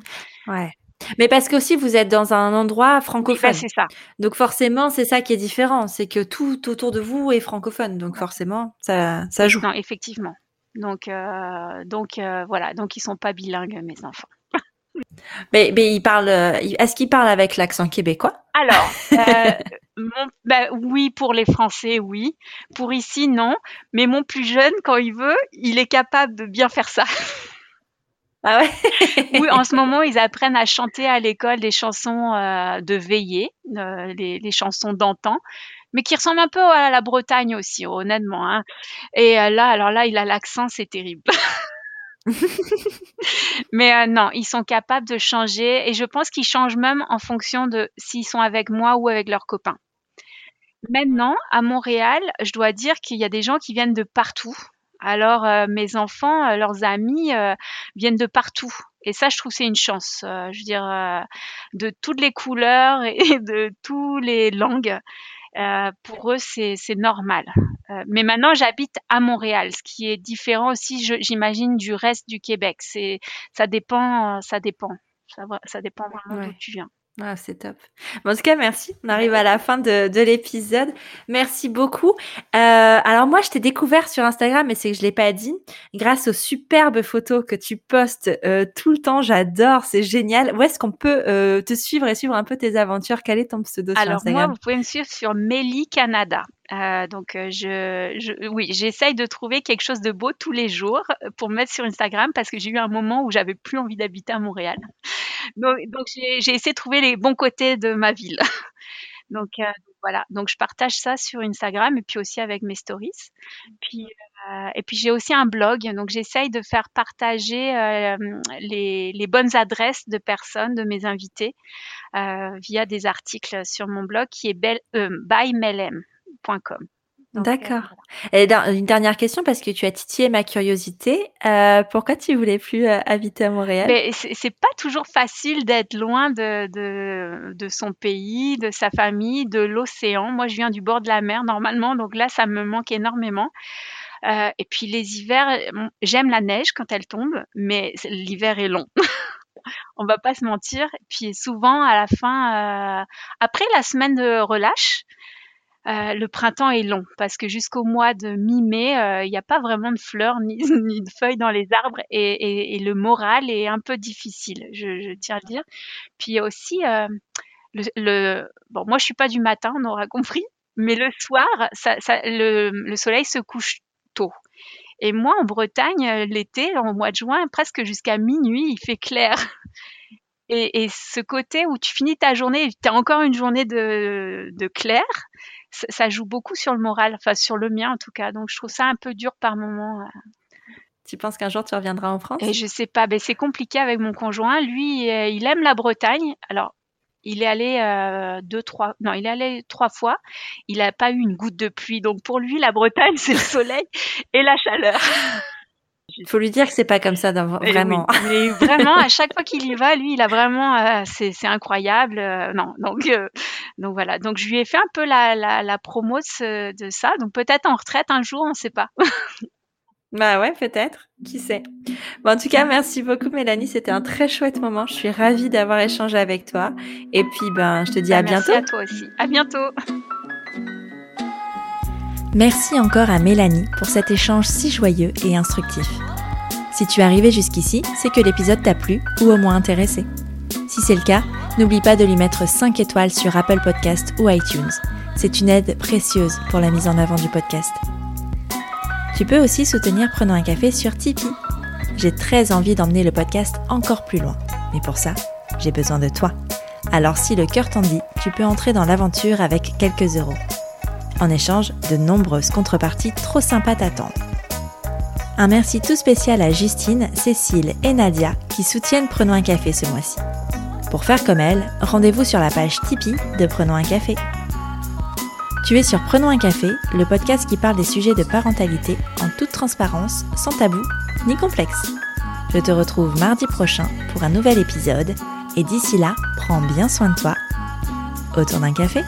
Ouais. Mais parce que aussi vous êtes dans un endroit francophone. ça. Donc forcément, c'est ça qui est différent, c'est que tout autour de vous est francophone. Donc forcément, ça, ça joue. Non, effectivement. Donc, euh, donc euh, voilà, donc ils sont pas bilingues mes enfants. Mais, mais ils parlent. Euh, est-ce qu'ils parlent avec l'accent québécois? Alors, bah, oui pour les Français, oui. Pour ici, non. Mais mon plus jeune, quand il veut, il est capable de bien faire ça. Ah ouais? Oui, en ce moment, ils apprennent à chanter à l'école des chansons euh, de veillée, euh, les, chansons d'antan, mais qui ressemblent un peu à la Bretagne aussi, honnêtement. Hein. Et euh, là, alors là, il a l'accent, c'est terrible. mais non, ils sont capables de changer et je pense qu'ils changent même en fonction de s'ils sont avec moi ou avec leurs copains. Maintenant, à Montréal, je dois dire qu'il y a des gens qui viennent de partout. Alors euh, mes enfants, euh, leurs amis euh, viennent de partout. Et ça, je trouve c'est une chance. je veux dire, de toutes les couleurs et de toutes les langues. Pour eux, c'est normal. mais maintenant, j'habite à Montréal, ce qui est différent aussi, j'imagine, du reste du Québec. C'est, ça dépend, ça dépend. Ça, ça dépend vraiment d'où tu viens. Ah, c'est top. en tout cas, merci. On arrive à la fin de, de l'épisode. Merci beaucoup. Euh, alors moi, je t'ai découvert sur Instagram, mais c'est que je l'ai pas dit, grâce aux superbes photos que tu postes euh, tout le temps. J'adore, c'est génial. Où est-ce qu'on peut euh, te suivre et suivre un peu tes aventures? Quel est ton pseudo sur Instagram Alors moi, vous pouvez me suivre sur Melly Canada. Euh, donc, je, je, oui, j'essaye de trouver quelque chose de beau tous les jours pour mettre sur Instagram parce que j'ai eu un moment où j'avais plus envie d'habiter à Montréal. Donc, j'ai, essayé de trouver les bons côtés de ma ville. Donc, euh, voilà. Donc je partage ça sur Instagram et puis aussi avec mes stories. Euh, et puis j'ai aussi un blog. Donc j'essaye de faire partager euh, les, bonnes adresses de personnes, de mes invités, via des articles sur mon blog qui est bymelem.com. D'accord. Et une dernière question parce que tu as titillé ma curiosité. Euh, pourquoi tu voulais plus euh, habiter à Montréal? C'est pas toujours facile d'être loin de, de, de, son pays, de sa famille, de l'océan. Moi, je viens du bord de la mer normalement, donc là, ça me manque énormément. Euh, et puis les hivers, j'aime la neige quand elle tombe, mais l'hiver est long. On va pas se mentir. Et puis souvent à la fin, euh, après la semaine de relâche, euh, le printemps est long parce que jusqu'au mois de mi-mai, euh, il n'y a pas vraiment de fleurs ni, de feuilles dans les arbres et, le moral est un peu difficile, je, tiens à le dire. Puis aussi euh, le, le, moi je suis pas du matin, on aura compris, mais le soir, le, le soleil se couche tôt. Et moi, en Bretagne, l'été, au mois de juin, presque jusqu'à minuit, il fait clair. Et, ce côté où tu finis ta journée, tu as encore une journée de clair, ça joue beaucoup sur le moral, enfin sur le mien en tout cas. Donc je trouve ça un peu dur par moment. Euh. Tu penses qu'un jour tu reviendras en France? Et je sais pas, ben, c'est compliqué avec mon conjoint. Lui, euh, il aime la Bretagne. Alors il est allé euh, deux, trois, non, il est allé trois fois. Il n'a pas eu une goutte de pluie. Donc pour lui, la Bretagne, c'est le soleil et la chaleur. Il faut lui dire que c'est pas comme ça, vraiment. mais vraiment, à chaque fois qu'il y va, lui, il a vraiment, euh, c'est incroyable. Euh, non, donc, euh, donc voilà. Donc je lui ai fait un peu la, la, la promo de, ça. Donc peut-être en retraite un jour, on ne sait pas. bah ouais, peut-être. Qui sait? Bon, en tout cas, merci beaucoup, Mélanie. C'était un très chouette moment. Je suis ravie d'avoir échangé avec toi. Et puis, ben, je te dis à bah, bientôt. Merci à toi aussi. À bientôt. Merci encore à Mélanie pour cet échange si joyeux et instructif. Si tu es arrivé jusqu'ici, c'est que l'épisode t'a plu ou au moins intéressé. Si c'est le cas, n'oublie pas de lui mettre 5 étoiles sur Apple Podcast ou iTunes. C'est une aide précieuse pour la mise en avant du podcast. Tu peux aussi soutenir Prenons un café sur Tipeee. J'ai très envie d'emmener le podcast encore plus loin. Mais pour ça, j'ai besoin de toi. Alors si le cœur t'en dit, tu peux entrer dans l'aventure avec quelques euros. En échange, de nombreuses contreparties trop sympas t'attendent. Un merci tout spécial à Justine, Cécile et Nadia qui soutiennent Prenons un café ce mois-ci. Pour faire comme elles, rendez-vous sur la page Tipeee de Prenons un café. Tu es sur Prenons un café, le podcast qui parle des sujets de parentalité en toute transparence, sans tabou ni complexe. Je te retrouve mardi prochain pour un nouvel épisode et d'ici là, prends bien soin de toi autour d'un café.